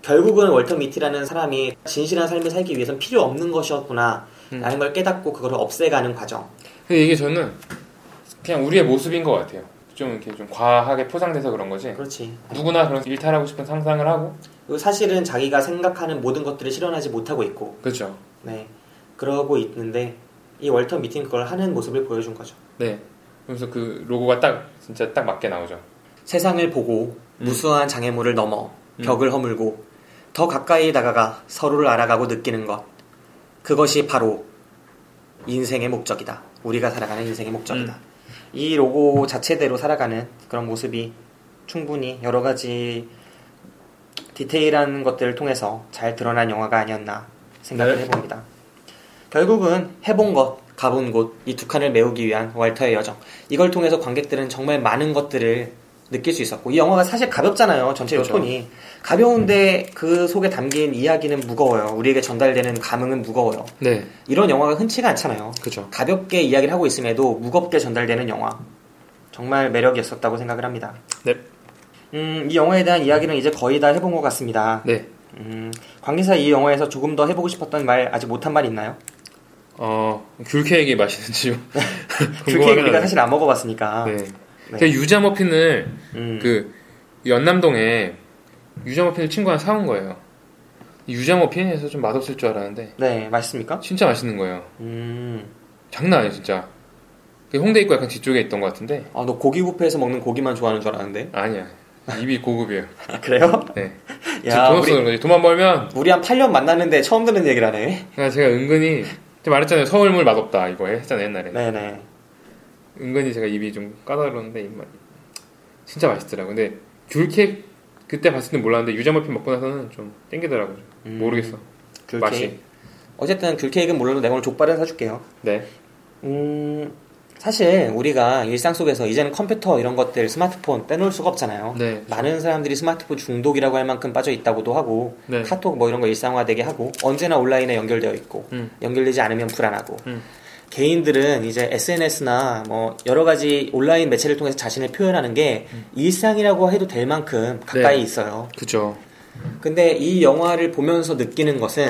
결국은 월터 미티라는 사람이 진실한 삶을 살기 위해선 필요 없는 것이었구나 음. 라는 걸 깨닫고 그거를 없애가는 과정. 근데 이게 저는 그냥 우리의 모습인 것 같아요. 좀 이렇게 좀 과하게 포장돼서 그런 거지. 그렇지. 누구나 그런 일탈하고 싶은 상상을 하고. 그리고 사실은 자기가 생각하는 모든 것들을 실현하지 못하고 있고, 그렇죠. 네, 그러고 있는데 이 월터 미티는 그걸 하는 모습을 보여준 거죠. 네. 그래서 그 로고가 딱 진짜 딱 맞게 나오죠. 세상을 보고 무수한 장애물을 넘어 벽을 허물고 더 가까이 다가가 서로를 알아가고 느끼는 것. 그것이 바로 인생의 목적이다. 우리가 살아가는 인생의 목적이다. 이 로고 자체대로 살아가는 그런 모습이 충분히 여러 가지 디테일한 것들을 통해서 잘 드러난 영화가 아니었나 생각을 네. 해봅니다. 결국은 해본 것, 가본 곳, 이 두 칸을 메우기 위한 월터의 여정. 이걸 통해서 관객들은 정말 많은 것들을 느낄 수 있었고, 이 영화가 사실 가볍잖아요. 전체 그렇죠. 요톤이. 가벼운데 그 속에 담긴 이야기는 무거워요. 우리에게 전달되는 감흥은 무거워요. 네. 이런 영화가 흔치가 않잖아요. 그죠. 가볍게 이야기를 하고 있음에도 무겁게 전달되는 영화. 정말 매력이 있었다고 생각을 합니다. 네. 음, 이 영화에 대한 이야기는 이제 거의 다 해본 것 같습니다. 네. 음, 관계사 이 영화에서 조금 더 해보고 싶었던 말 아직 못한 말 있나요? 어, 귤케이크 맛있는지 좀 귤케이크 우리가 사실 안 먹어봤으니까. 네. 네. 유자 머핀을 음. 그 연남동에 유자 머핀을 친구가 사온 거예요. 유자 머핀에서 좀 맛없을 줄 알았는데 네, 맛있습니까? 진짜 맛있는 거예요. 음. 장난 아니에요, 진짜. 그 홍대 입구 약간 뒤쪽에 있던 것 같은데 아, 너 고기 뷔페에서 먹는 고기만 좋아하는 줄 알았는데. 아니야. 입이 고급이에요. 아, 그래요? 네. 야, 야, 돈 없어서 거지. 돈만 벌면 우리 한 8년 만났는데 처음 듣는 얘기를 하네. 그냥 제가 은근히 제가 말했잖아요. 서울물 맛없다 이거 했잖아요 옛날에. 네네. 은근히 제가 입이 좀 까다로운데 입맛 진짜 맛있더라고. 근데 귤 케이크 그때 봤을 땐 몰랐는데 유자 머핀 먹고 나서는 좀 땡기더라고요. 음. 모르겠어. 귤케이크. 맛이. 어쨌든 귤 케이크는 몰라도 내가 오늘 족발을 사줄게요. 네. 음, 사실 우리가 일상 속에서 이제는 컴퓨터 이런 것들 스마트폰 빼놓을 수가 없잖아요. 네. 많은 사람들이 스마트폰 중독이라고 할 만큼 빠져 있다고도 하고 네. 카톡 뭐 이런 거 일상화되게 하고 언제나 온라인에 연결되어 있고 음. 연결되지 않으면 불안하고 음. 개인들은 이제 SNS나 뭐 여러 가지 온라인 매체를 통해서 자신을 표현하는 게 일상이라고 해도 될 만큼 가까이 네. 있어요. 그죠. 근데 이 영화를 보면서 느끼는 것은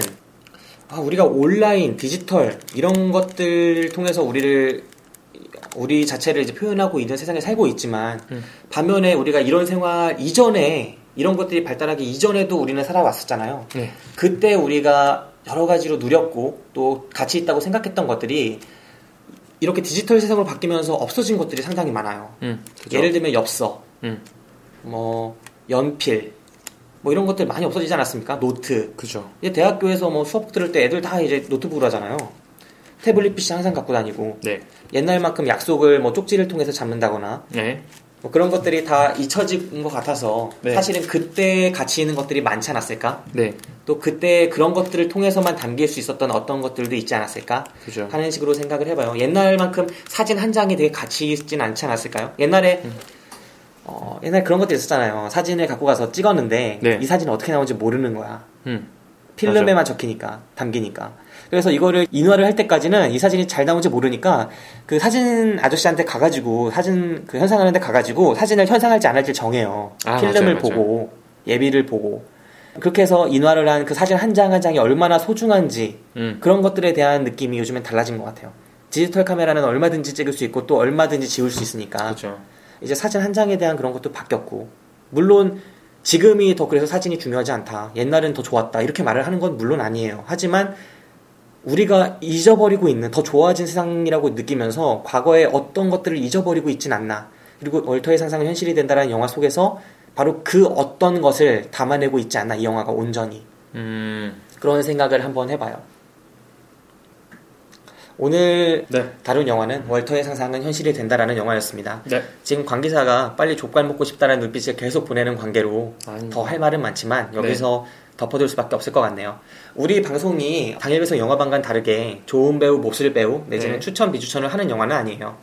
아, 우리가 온라인, 디지털 이런 것들 통해서 우리를 우리 자체를 이제 표현하고 있는 세상에 살고 있지만 음. 반면에 우리가 이런 생활 이전에 이런 것들이 발달하기 이전에도 우리는 살아왔었잖아요. 네. 그때 우리가 여러 가지로 누렸고 또 가치 있다고 생각했던 것들이 이렇게 디지털 세상으로 바뀌면서 없어진 것들이 상당히 많아요. 음. 예를 들면 엽서, 음. 뭐 연필, 뭐 이런 것들 많이 없어지지 않았습니까? 노트. 그죠. 이제 대학교에서 뭐 수업 들을 때 애들 다 이제 노트북으로 하잖아요. 태블릿 PC 항상 갖고 다니고 네. 옛날만큼 약속을 뭐 쪽지를 통해서 잡는다거나 네. 뭐 그런 것들이 다 잊혀진 것 같아서 네. 사실은 그때 가치 있는 것들이 많지 않았을까? 네. 또 그때 그런 것들을 통해서만 담길 수 있었던 어떤 것들도 있지 않았을까? 그죠. 하는 식으로 생각을 해봐요. 옛날만큼 사진 한 장이 되게 가치 있진 않지 않았을까요? 옛날에 음. 어, 옛날 그런 것도 있었잖아요. 사진을 갖고 가서 찍었는데 네. 이 사진이 어떻게 나오는지 모르는 거야. 음. 필름에만 적히니까 담기니까. 그래서 이거를 인화를 할 때까지는 이 사진이 잘 나오는지 모르니까 그 사진 아저씨한테 가가지고 사진 그 현상하는데 가가지고 사진을 현상할지 안 할지 정해요. 아, 필름을 맞아요, 보고 예비를 보고 그렇게 해서 인화를 한 그 사진 한 장 한 장이 얼마나 소중한지 음. 그런 것들에 대한 느낌이 요즘엔 달라진 것 같아요. 디지털 카메라는 얼마든지 찍을 수 있고 또 얼마든지 지울 수 있으니까 그죠. 이제 사진 한 장에 대한 그런 것도 바뀌었고 물론 지금이 더 그래서 사진이 중요하지 않다 옛날엔 더 좋았다 이렇게 말을 하는 건 물론 아니에요 하지만 우리가 잊어버리고 있는 더 좋아진 세상이라고 느끼면서 과거의 어떤 것들을 잊어버리고 있진 않나 그리고 월터의 상상은 현실이 된다는 영화 속에서 바로 그 어떤 것을 담아내고 있지 않나 이 영화가 온전히 음. 그런 생각을 한번 해봐요 오늘 네. 다룬 영화는 월터의 상상은 현실이 된다라는 영화였습니다. 네. 지금 관계사가 빨리 족발 먹고 싶다는 눈빛을 계속 보내는 관계로. 더 할 말은 많지만 여기서 덮어둘 수밖에 없을 것 같네요. 우리 방송이 당일배송 영화방과는 다르게 좋은 배우, 몹쓸 배우 내지는 네. 추천, 비추천을 하는 영화는 아니에요.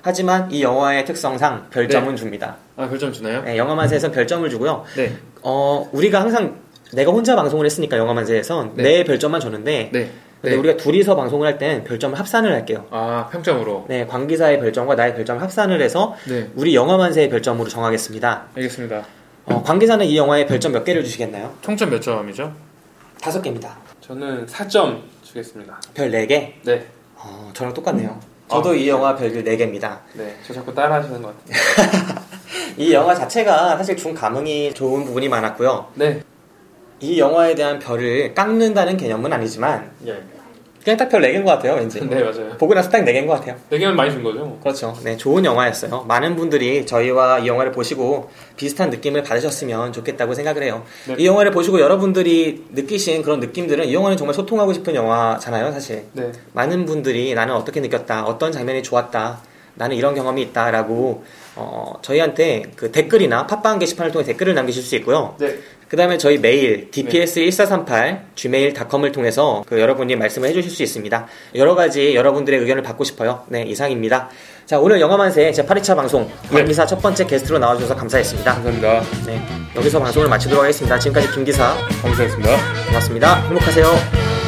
네. 하지만 이 영화의 특성상 별점은 네. 줍니다. 아, 별점 주나요? 네, 영화 만세에서는 별점을 주고요. 네. 어, 우리가 항상 내가 혼자 방송을 했으니까 영화 만세에선 네. 내 별점만 줬는데 네. 근데 네. 우리가 둘이서 방송을 할땐 별점을 합산을 할게요. 아, 평점으로. 네, 관 기사의 별점과 나의 별점을 합산을 해서 네. 우리 영화 만세의 별점으로 정하겠습니다. 알겠습니다. 어, 관 기사는 이 영화에 별점 몇 개를 주시겠나요? 총점 몇 점이죠? 다섯 개입니다. 저는 4점 주겠습니다. 별네 개? 네. 어, 저랑 똑같네요. 저도 이 영화 별들 네 개입니다. 네. 저 자꾸 따라 하시는 것 같아요. 이 영화 자체가 사실 중 감흥이 좋은 부분이 많았고요. 네. 이 영화에 대한 별을 깎는다는 개념은 아니지만 예. 그냥 딱 별 4개인 것 같아요, 왠지. 네, 맞아요. 보고 나서 딱 4개인 것 같아요. 4개면 많이 준 거죠? 그렇죠. 네, 좋은 영화였어요. 많은 분들이 저희와 이 영화를 보시고 비슷한 느낌을 받으셨으면 좋겠다고 생각을 해요. 네. 이 영화를 보시고 여러분들이 느끼신 그런 느낌들은 이 영화는 정말 소통하고 싶은 영화잖아요, 사실. 네. 많은 분들이 나는 어떻게 느꼈다, 어떤 장면이 좋았다, 나는 이런 경험이 있다라고 어, 저희한테 그 댓글이나 팟빵 게시판을 통해 댓글을 남기실 수 있고요. 네. 그 다음에 저희 메일 dps1438 gmail.com을 통해서 그 여러분이 말씀을 해주실 수 있습니다. 여러 가지 여러분들의 의견을 받고 싶어요. 네, 이상입니다. 자, 오늘 영화만세 제 8회차 방송 김기사 첫 번째 게스트로 나와주셔서 감사했습니다. 감사합니다. 네, 여기서 방송을 마치도록 하겠습니다. 지금까지 김기사 감사했습니다. 고맙습니다. 행복하세요.